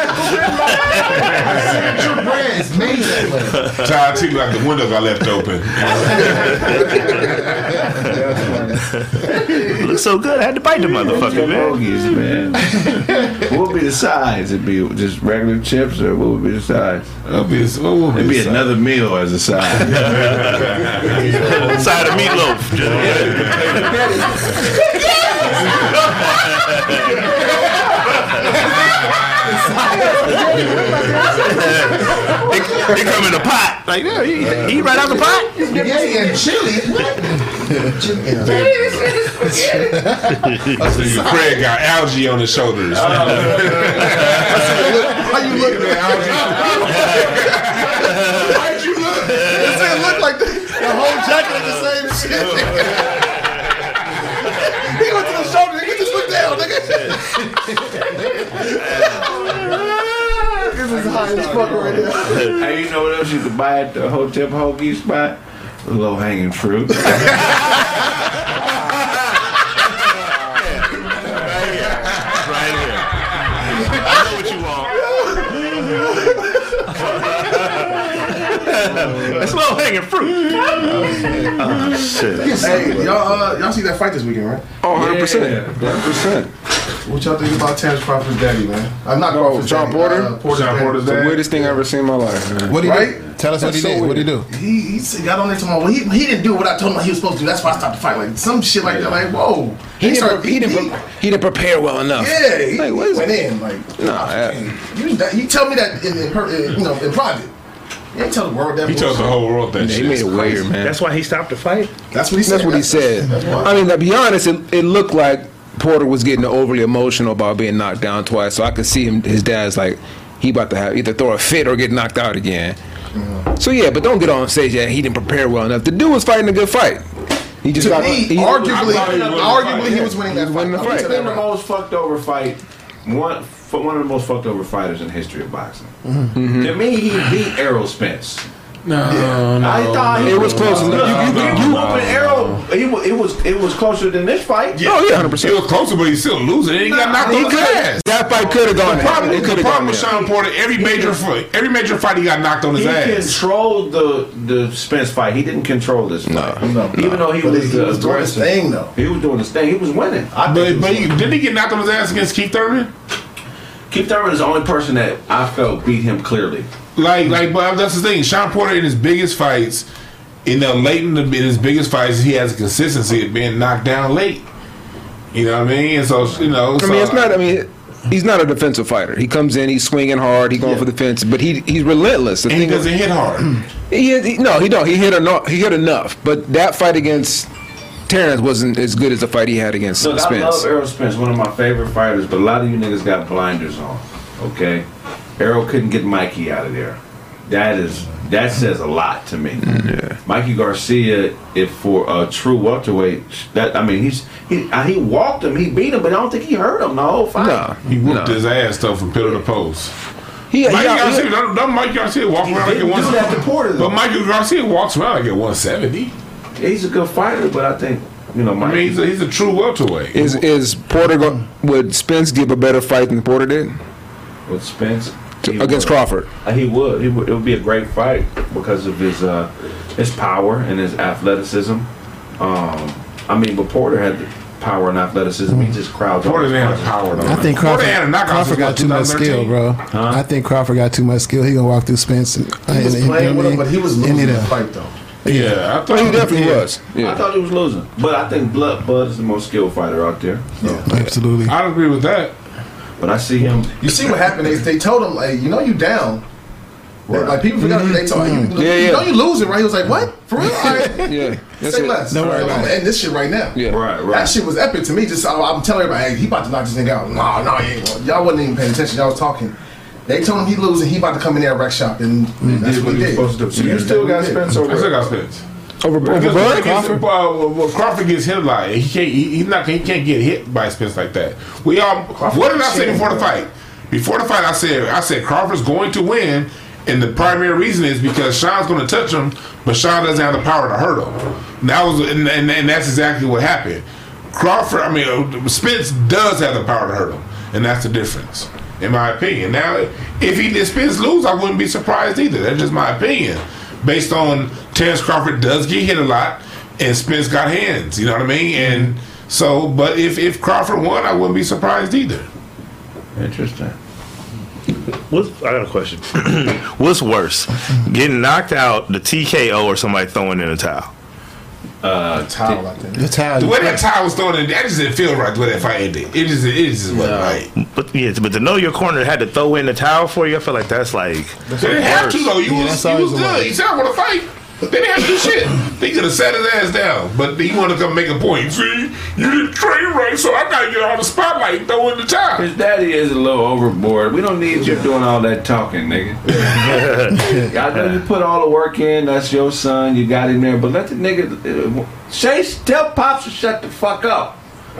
Signature brands made that way. Tired too, like the windows I left open. Looks so good. I had to bite the motherfucker, man. Hoagies, man. what would be the size? It'd be just regular chips, or what would be the size? It'd be, what would It'd be the another meal as a side. Side of meatloaf. They, they come in a pot. Like, yeah, he, he right out the pot. Spaghetti and chili. Nigga Craig got algae on his shoulders. Oh, How you looking at How'd you look? This thing look like the, the whole jacket is the same as shit. he went to the shoulder, He just look down, nigga. This is high as fuck right now. hey, you know what else you could buy at the Hotep Hoagie spot? Low hanging fruit. That's low hanging fruit. Oh, shit. Hey, y'all, uh, y'all see that fight this weekend, right? Oh, 100%. 100%. What y'all think about Terrence Crawford's daddy, man? I'm not Oh, Crawford's John daddy, Porter? Uh, Porter's John daddy. Porter's The dad. weirdest thing I've ever seen in my life. man. What did he Right? do? Tell us what he That's did. What did he do? He, he got on there tomorrow. Well, he, he didn't do what I told him he was supposed to do. That's why I stopped the fight. Like some shit like that. Like whoa. He didn't, started- pre- he, didn't, pre- he didn't prepare well enough. Yeah, he, Like, what he is went it? in like. No, nah, I- you, that, you tell me that in, in, her, in, you know in private. You ain't tell the world that. He told the whole world that He shit. made it weird, man. That's why he stopped the fight. That's what he said. That's what he said. I mean, to be honest, it, it looked like Porter was getting overly emotional about being knocked down twice. So I could see him, his dad's like, he about to have either throw a fit or get knocked out again. So yeah, but don't get on stage that he didn't prepare well enough. The dude was fighting a good fight. He just to got me, he- arguably, I he was winning the arguably fight, he was winning that fight. winning the fight. you It's that right. most fucked over fight. One, for one of the most fucked over fighters in the history of boxing. Mm-hmm. To me, he beat Errol Spence. No, no. I thought he It was close enough. You- you- you- you whooping Errol. He it was it was closer than this fight. Oh yeah, hundred percent. It was closer, but he's still losing. And he got knocked on his ass. That fight could have gone The there. problem, It the problem gone with there. Shawn Porter, every major fight, every major fight, he got knocked on his He ass. He controlled the the Spence fight. He didn't control this fight. No. Even though he But was he the was doing his thing though. He was doing his thing. He was winning. I But, but he, didn't he get knocked on his ass against Keith Thurman? Keith Thurman is the only person that I felt beat him clearly. Like, like, but that's the thing. Shawn Porter in his biggest fights, in the late in, the, in his biggest fights, he has a consistency of being knocked down late. You know what I mean? And so, you know, I mean, it's not. I mean, he's not a defensive fighter. He comes in, he's swinging hard, he's going for the fence, but he he's relentless. The and he thing is- doesn't hit hard. He, he no, he don't. He hit enough. He hit enough. But that fight against Terrence wasn't as good as the fight he had against Look, I love Errol Spence, one of my favorite fighters, but a lot of you niggas got blinders on. Okay, Errol couldn't get Mikey out of there. That is that says a lot to me. Yeah. Mikey Garcia, if for a true welterweight, that I mean, he's he uh, he walked him, he beat him, but I don't think he hurt him the whole fight. Nah, He whooped nah. his ass though from pillar to post. He, he, Mikey he- Garcia, don't, don't Mike Garcia walk around like didn't at do one that to Porter, though. But Michael Garcia walks around like at 170. He's a good fighter, but I think you know, I mean, he's a, he's a true welterweight. is is Porter go, would Spence give a better fight than Porter did with Spence he against would. Crawford? Uh, He would. He would. It would be a great fight because of his uh, his power and his athleticism. Um, I mean, but Porter had the power and athleticism. He just crowds. Porter over didn't have the power though. I think Porter Crawford, had a knockout Crawford since, got what, too much 2013? skill, bro. I think Crawford got too much skill. He gonna walk through Spence. And, He was and- playing and- with him, but he was and losing it, the fight though. Yeah, I thought he definitely was. I Yeah. thought he was losing, but I think Blood Bud is the most skilled fighter out there. Yeah, Absolutely. I agree with that. But I see him. You see what happened? They, they told him like, you know, you down. They- Like people forgot they told him, mm-hmm. you, Yeah, you yeah. know, you losing, right? He was like, what? For real? All right. Yeah, that's Say it. less. Don't worry I'm about gonna it. end this shit right now. Yeah. Right, right. That shit was epic to me. Just I, I'm telling everybody, hey, he about to knock this nigga out. No, no, he ain't. Y'all wasn't even paying attention. Y'all was talking. They told him he losing. He about to come in there and wreck shop, and that's what he he did. supposed to do. So you still got he did. Spence I still over. got Spence. Over, over Because Bud? the thing is, uh, well, Crawford gets hit a lot. He can't. He, he's not. He can't get hit by Spence like that. We all. what did I say before the fight? Before the fight, I said I said Crawford's going to win, and the primary reason is because Shawn's going to touch him, but Shawn doesn't have the power to hurt him. And that was, and, and, and that's exactly what happened. Crawford, I mean, uh, Spence does have the power to hurt him, and that's the difference, in my opinion. Now, if he did Spence lose, I wouldn't be surprised either. That's just my opinion, based on Terrence Crawford does get hit a lot, and Spence got hands. You know what I mean? And so, but if if Crawford won, I wouldn't be surprised either. Interesting. What's, I got a question. What's worse, getting knocked out, the TKO, or somebody throwing in a towel? Uh, Towel, I think. The towel. The way that tie was thrown in, that just didn't feel right. The way that fight ended, it just it just wasn't right. But yeah, but to know your corner had to throw in the towel for you, I feel like that's like They didn't have to though. You Yeah, was that's you was the good. way. He said I want to fight. They didn't have to do shit. They could have sat his ass down, but he wanted to come make a point. See, you didn't train right, so I gotta get on the spotlight and throw in the towel. His daddy is a little overboard. We don't need you doing all that talking, nigga. I know you put all the work in. That's your son. You got him there, but let the nigga. Uh, Shay, tell pops to shut the fuck up.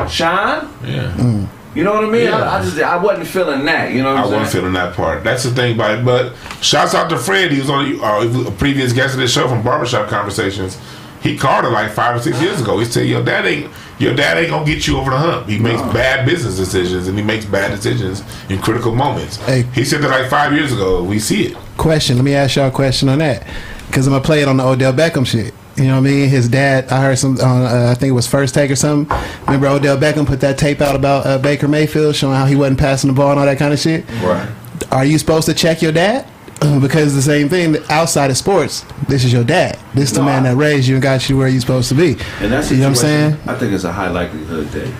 Shawn, Yeah. You know what I mean? I, I just I wasn't feeling that. You know what I I'm wasn't feeling that part. That's the thing about it. But shouts out to Fred. He was on uh, a previous guest of this show from Barbershop Conversations. He called it like five or six years ago. He said, "Your dad ain't your dad ain't gonna get you over the hump. He makes bad business decisions and he makes bad decisions in critical moments." Hey. He said that like five years ago. We see it. question. Let me ask y'all a question on that, because I'm gonna play it on the Odell Beckham shit. You know what I mean? His dad. I heard some. On, uh, I think it was first take or something. Remember Odell Beckham put that tape out about uh, Baker Mayfield, showing how he wasn't passing the ball and all that kind of shit. Right. Are you supposed to check your dad? because the same thing outside of sports. This is your dad. This is the man I- that raised you and got you where you're supposed to be. And that's you know what I'm saying? I think it's a high likelihood that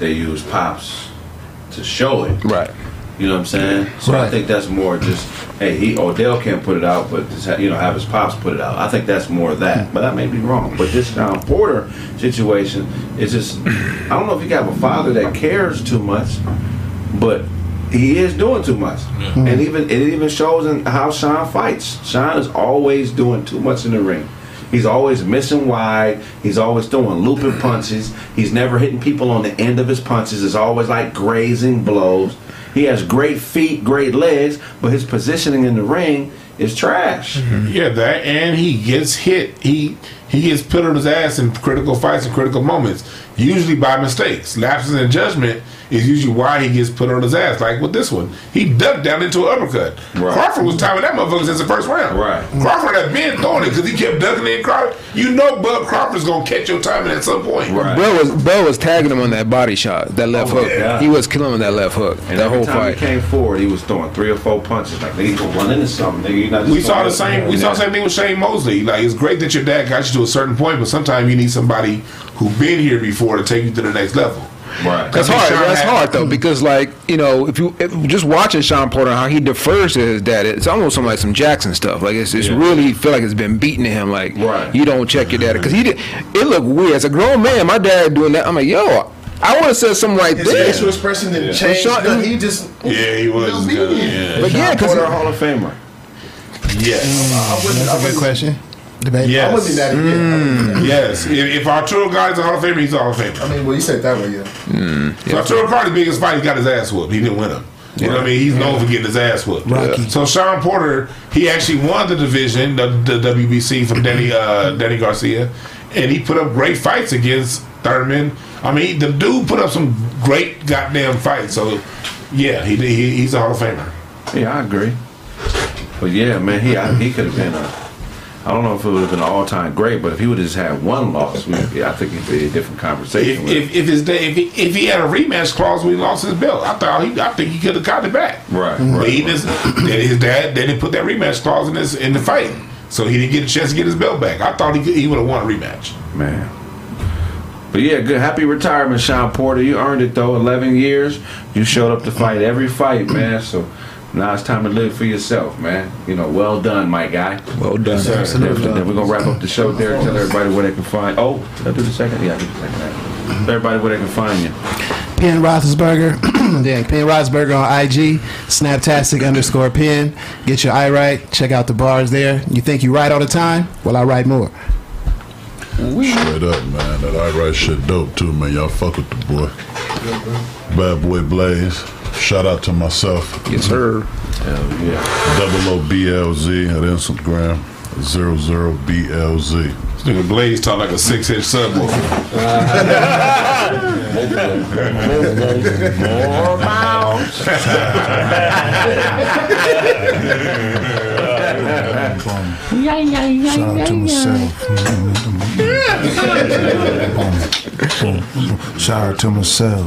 they use pops to show it. Right. You know what I'm saying? So I think that's more just, hey, he Odell can't put it out, but just ha- you know have his pops put it out. I think that's more of that, but I may be wrong. But this Shawn Porter situation is just, I don't know if you have a father that cares too much, but he is doing too much, and even it even shows in how Shawn fights. Shawn is always doing too much in the ring. He's always missing wide. He's always throwing looping punches. He's never hitting people on the end of his punches. It's always like grazing blows. He has great feet, great legs, but his positioning in the ring is trash. Mm-hmm. Yeah, that and he gets hit. He he gets put on his ass in critical fights and critical moments, usually by mistakes. Lapses in judgment is usually why he gets put on his ass. Like with this one, he ducked down into an uppercut. Right. Crawford was timing that motherfucker since the first round. Right. Crawford had been throwing it because he kept ducking in. Crawford, you know, Bud Crawford's gonna catch your timing at some point. Right. Bro was Bro was tagging him on that body shot, that left Oh, hook. yeah. He was killing him with that left hook. And that every whole time fight. he came forward, he was throwing three or four punches. Like nigga, you gonna run into something. Nigga, not just We saw the same. We saw the same thing with Shane Mosley. Like it's great that your dad got you to a certain point, but sometimes you need somebody who's been here before to take you to the next level. Right. That's I mean, hard. Shawn That's had- hard though hmm. because like you know if you if, just watching Shawn Porter how he defers to his dad, it's almost some like some Jackson stuff. Like it's, it's really feel like it's been beaten to him. Like Right. you don't check your dad because he did. It looked weird as a grown man. My dad doing that. I'm like yo. I would have said something right His there. facial expression didn't change. Shawn- No, he just Yeah, he was. obedient. Yeah. But yeah, because Porter Hall of Famer. Yes. Uh, I wouldn't. That's I a good wouldn't, question. Debate. Yes. I wouldn't be that. Yeah, I wouldn't that. Yes. If, if Arturo Gatti's a Hall of Famer, he's a Hall of Famer. I mean, well, you said that way, yeah. So Arturo Gatti's biggest fight, he got his ass whooped. He didn't win him. You know what I mean? He's known for getting his ass whooped. Rocky. So Sean Porter, he actually won the division, the, the WBC from Danny uh, Danny Garcia, and he put up great fights against Thurman. I mean, the dude put up some great goddamn fights. So yeah, he, he he's a Hall of Famer. Yeah, I agree. But yeah, man, he I, he could have been a. I don't know if it would have been an all time great, but if he would have just had one loss, we, yeah, I think it'd be a different conversation. If, if, if his day, if he, if he had a rematch clause we lost his belt, I thought he, I think he could have got it back. Right, mm-hmm. But right, he right. just, his dad, they didn't put that rematch clause in this in the fight, so he didn't get a chance to get his belt back. I thought he could, he would have won a rematch. Man. But yeah, good. Happy retirement, Shawn Porter. You earned it though. Eleven years. You showed up to fight every fight, man. So now it's time to live for yourself, man. You know, well done, my guy. well done. Then, then we're gonna wrap up the show there. Tell everybody where they can find. Oh, did I do the second? Yeah, I did the second. Tell everybody where they can find you. Penn Roethlisberger. yeah, Penn Roethlisberger on IG. Snaptastic underscore Penn. Get your eye right. Check out the bars there. You think you write all the time? Well, I write more. Straight up, man. That I write shit dope too, man. Y'all fuck with the boy. Bad boy Blaze. Shout out to myself. Yes, sir. Hell yeah. Double O B L Z at Instagram. Zero zero BLZ. This nigga Blaze talk like a six inch subwoofer. Shout out to myself. Um, Shout out to myself.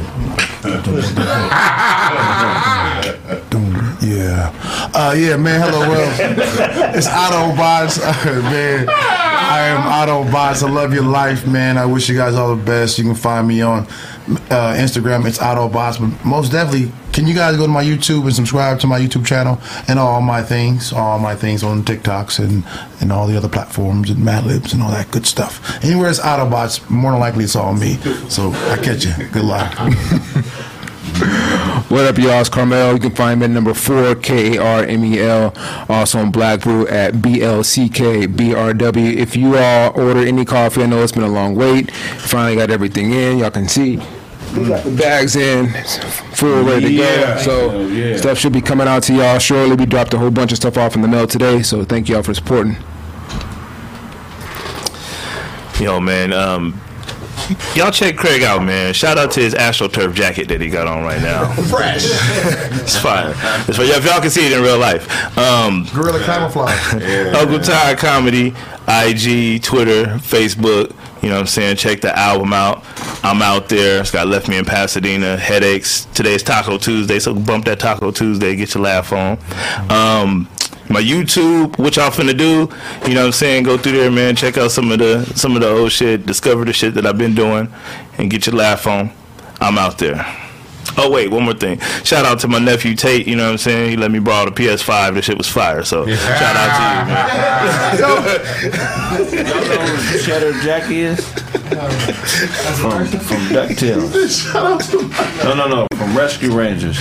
Yeah. Uh, yeah, man. Hello, well, it's Autobots, man. I am Autobots. I love your life, man. I wish you guys all the best. You can find me on uh, Instagram. It's Autobots, but most definitely, can you guys go to my YouTube and subscribe to my YouTube channel and all my things, all my things on TikToks and and all the other platforms and Madlibs and all that good stuff. Anywhere it's Autobots, more than likely it's all me. So I catch you. Good luck. What up, y'all? It's Carmel. You can find me at number four, K A R M E L. Also on Black Brew at B L C K B R W. If you all order any coffee, I know it's been a long wait. Finally got everything in. Y'all can see. We got the bags in, full, ready to Yeah. go. So Oh, yeah. stuff should be coming out to y'all shortly. We dropped a whole bunch of stuff off in the mail today, so thank y'all for supporting. Yo, man. Um, y'all check Craig out, man. Shout out to his AstroTurf jacket that he got on right now. Fresh. It's fire. It's fire. If y'all can see it in real life. Um, Gorilla camouflage. Uncle Todd Comedy, IG, Twitter, Facebook. You know what I'm saying? Check the album out. I'm out there. It's got Left Me in Pasadena, Headaches. Today's Taco Tuesday, so bump that Taco Tuesday, get your laugh on. Um, my YouTube, what y'all finna do, you know what I'm saying? Go through there, man. Check out some of the some of the old shit, discover the shit that I've been doing, and get your laugh on. I'm out there. Oh wait, one more thing. Shout out to my nephew Tate. You know what I'm saying? He let me borrow the PS5. This shit was fire. So shout out to you, man. Y'all know who Cheddar Jack is? from from DuckTales. No, no, no. From Rescue Rangers.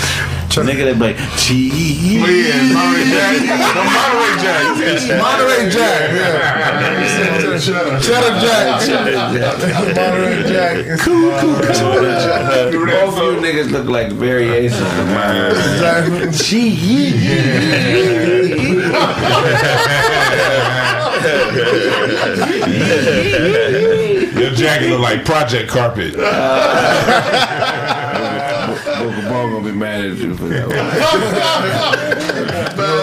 Nigga that like cheese. Yeah, Monterey Jack. No, Monterey Jack. Monterey Jack. Yeah. Cheddar Jack. Monterey Jack. Cool, cool, Both of you niggas look like variations of mine. Your jacket look like project carpet. Booker Ball gonna be mad at you for that one.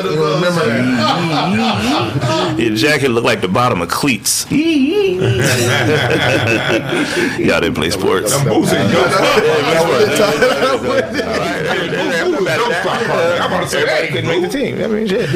You remember that? Your jacket looked like the bottom of cleats. Y'all didn't play sports. I'm boozing. I'm about to say that. couldn't make the team. I mean, shit.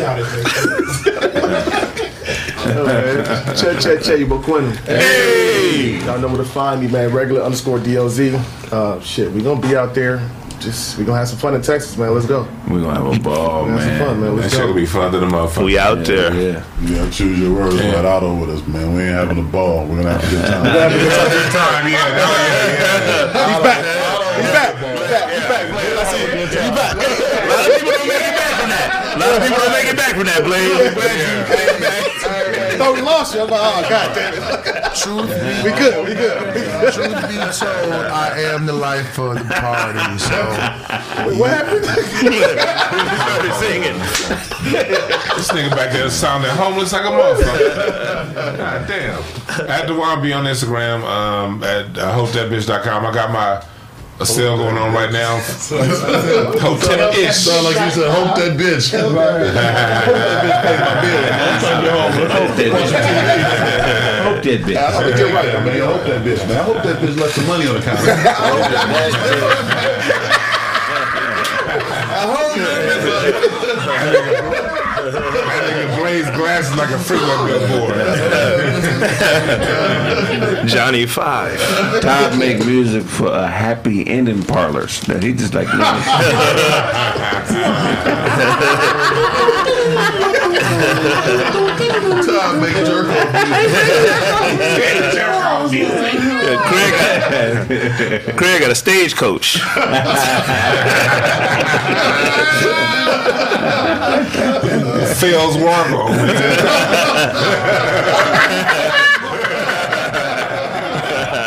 Che che che, you Boquin. Hey, Hey. Y'all know where to find me, man. Regular underscore DLZ. Uh, shit, we gonna be out there. Just we gonna have some fun in Texas, man. Let's go. We gonna have a ball, We gonna have some fun, man. That Let's shit go. will be fun to the motherfucker. We out there. Yeah. Yeah, choose your words. Yeah. Let Otto with us, man. We ain't having a ball. We're gonna have a good time. We're gonna time, yeah. Yeah, yeah. He's back. He's back. He's back. He's back. He's back. A lot of people don't make it back from that. A lot of people don't make it back from that, Blade. Thought we lost you. I'm like, oh god damn it. Truth We good. We good. Truth be told, I am the life of the party. So Wait, what happened? started singing. This nigga back there sounding homeless like a motherfucker. God damn. At the one be on Instagram, um, at uh, hopethatbitch.com. I got my a sale going on right now. Hotel ish. Sound like you said, hope that bitch. Hope that bitch. I think you're right. I mean, I hope that bitch, man. I hope that bitch left some money on the counter. I hope That nigga glazed glasses like a freeway billboard. Johnny Five. Todd make music for a happy ending parlors. That he just like. Time make jerk off Yeah, Craig, got, Craig got a stagecoach. Phil's Wargo.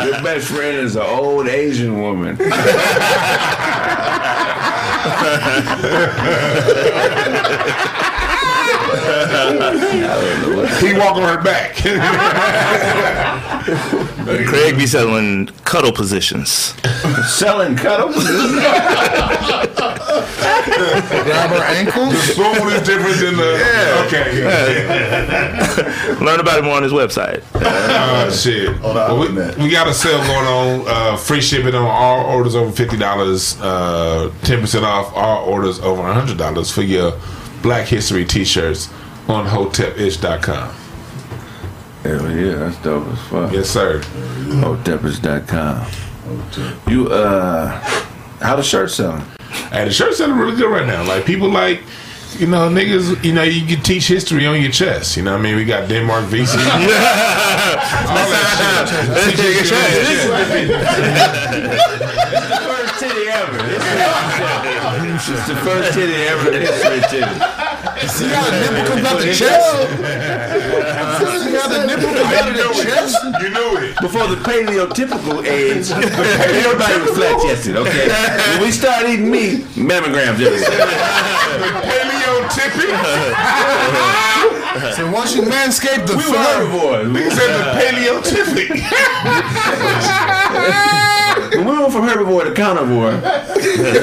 Your best friend is an old Asian woman. He walk on her back. Craig be selling cuddle positions. Selling cuddles. grab her ankles. The spoon is different than the. Yeah. Okay. Learn about it more on his website. Uh, shit. Oh, no, I Well, we, we got a sale going on. Uh, free shipping on all orders over fifty dollars. Uh, Ten percent off all orders over hundred dollars for your Black History T-shirts on hotepish.com. Hell yeah, that's dope as fuck. Yes, sir. Hoteppers.com. You uh, how the shirt selling? Hey, the shirt's selling really good right now. Like people like. You know, niggas, you know, you can teach history on your chest. You know what I mean? We got Denmark Vesey. all that shit. Teach history on your chest. First titty ever. This is the first titty ever in history titty. See how the nipple comes out the chest? See how the nipple comes out of the chest? You knew it. Before the paleotypical age, everybody was flat chested, okay? When we start eating meat, mammograms everywhere. Paleo tipping. So once you manscape the We were fur, herbivores. Nigga said the paleo tipping. When we went from herbivore to carnivore, is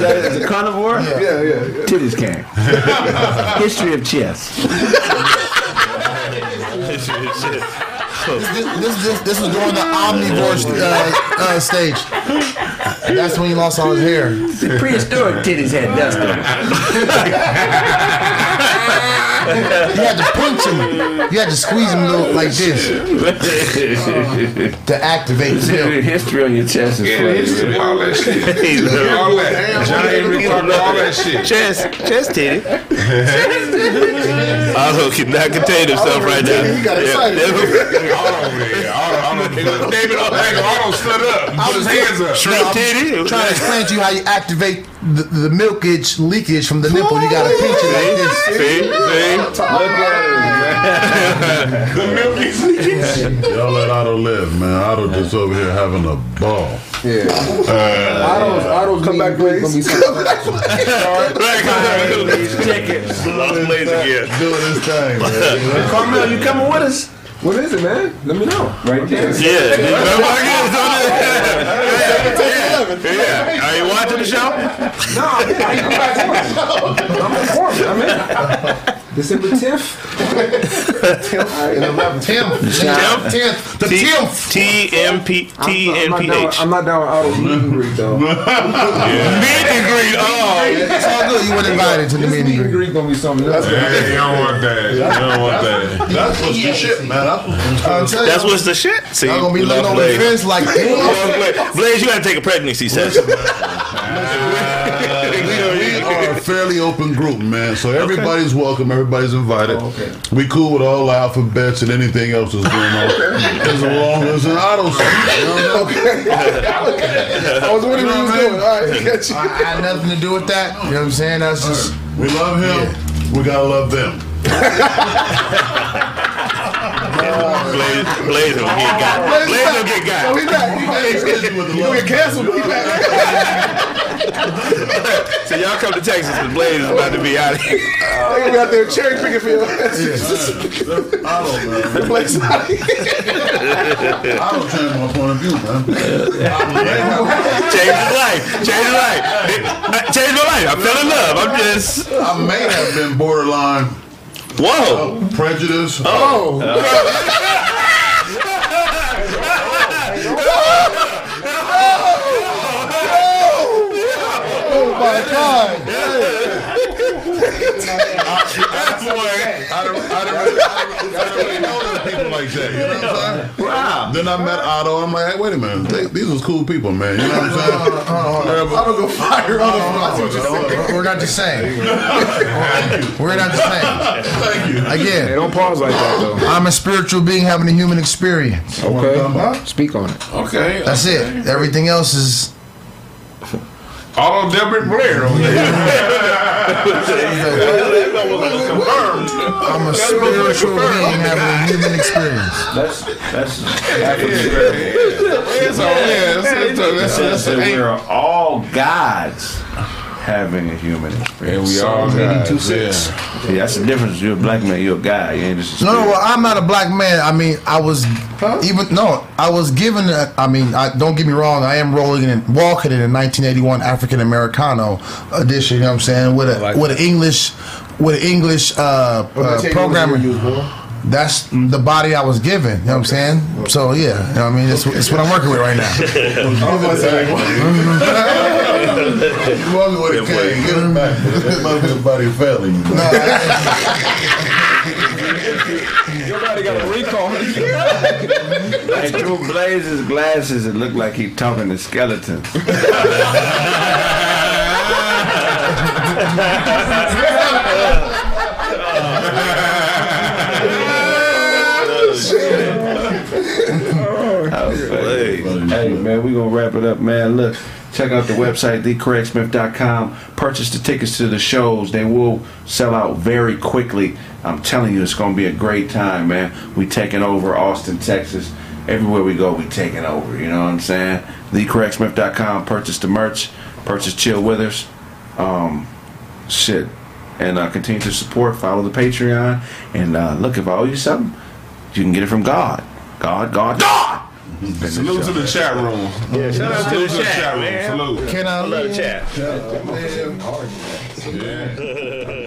that is it carnivore? Yeah, yeah, yeah. Titties came. History of chess. this, this, this, this was during the omnivore uh, uh, stage. That's when he lost all his hair. The prehistoric titties had dust on them. You had to pinch him. You had to squeeze him little like this to activate the milk. History on your chest is Yeah, funny. history, all that shit. all that. Johnny Henry Parker, all that shit. Chest, chest titty. Otto cannot contain himself right now. He got excited. All over there. All, all, nigga, David Otto stood up and put his hands up. Shrimp titty. Trying to explain to you how you activate the, the milkage leakage from the nipple. You gotta pinch it like this. See, see. Look at The milk is leaking. Y'all let Otto live, man. Otto just over here having a ball. Yeah. Uh, Otto's, Otto's come back, please. Check it. Lost laser gear. Doing his thing, man. Carmel, you coming with us? What is it, man? Let me know. Right there. Yeah. Remember I guess on? Yeah. Yeah. Are you watching the show? No, I'm, I'm, I'm informed. I'm in. December 10th. and eleventh. Tenth. Tenth? Tenth. The tenth. TMP I'm not down- TNPH. I'm with auto meet and greet though. Meet and greet. Oh, It's all good. You weren't invited to the This meet meet and and greet. greet gonna be something else. Hey, you don't want that. You don't want that. That's what's the shit, man. That's what's I'll that's what's the shit. See, I'm gonna be looking love over the fence like, We Blaze. Blaze, you gotta take a pregnancy test. We are a fairly open group, man. So everybody's welcome. Everybody's invited. Oh, we cool with all the alphabets and anything else that's going on, as long as an auto. You know what I'm saying? I was wondering what he was doing. All right, catch you. I had nothing to do with that. You know what I'm saying? That's just. We love him. We gotta love them. Blaze, Blaze gonna get got. Blaze gonna get Oh, got. he back. He back. He gonna get canceled, he back. So y'all come to Texas because Blaze is about to be out here. They gonna be out there cherry picking field. Otto, man. Place out here. Otto changed my point of view, man. change his life. Change his life. Uh, change Changed my life. I fell in love. I'm just. I may have been borderline Whoa. prejudice. Oh, oh my God. I don't, I don't, really, know them people like that. You know what I'm saying? Wow. Then I met Otto, I'm like, hey, wait a minute, they, these was cool people, man. You know what I'm saying? I'm gonna go fire saying. We're not the same. We're not the same. Thank you. Hey, Again, don't pause like that though. I'm a spiritual being having a human experience. Okay, speak on it. Okay. That's it. Everything else is. Otto Delbert Blair over there. I'm a spiritual being having a human experience. That's that's. It's all yeah. That's, that's, that's, Says that's, that that's, we're all gods having a human and experience. we all Psalm guys, 82:6. yeah. See, that's the difference. You're a black man. You're a guy. You ain't just a No, no, well, I'm not a black man. I mean, I was even no, I was given. A, I mean, I, don't get me wrong. I am rolling and walking in a 1981 African Americano edition. You know what I'm saying? With a with an English with an English uh, uh, programmer. That's the body I was given. You know what I'm saying? So yeah, you know what I mean, it's, it's what I'm working with right now. You walking with a cane, get him back. That motherfucking body failing you. Nobody got a recall. Hey, through Blaze's glasses, it looked like he talking to skeletons. Hey man, we gonna wrap it up, man. Look, check out the website thecraigsmith.com. Purchase the tickets to the shows; they will sell out very quickly. I'm telling you, it's gonna be a great time, man. We taking over Austin, Texas. Everywhere we go, we taking over. You know what I'm saying? Thecraigsmith.com. Purchase the merch. Purchase Chill Withers. Um, shit, and uh, continue to support. Follow the Patreon, and uh, look if I owe you something, you can get it from God. God, God, God. Salute to the chat room. Yeah, shout out to the Salute chat, room. man. Salute. Can I? Love chat. Yeah.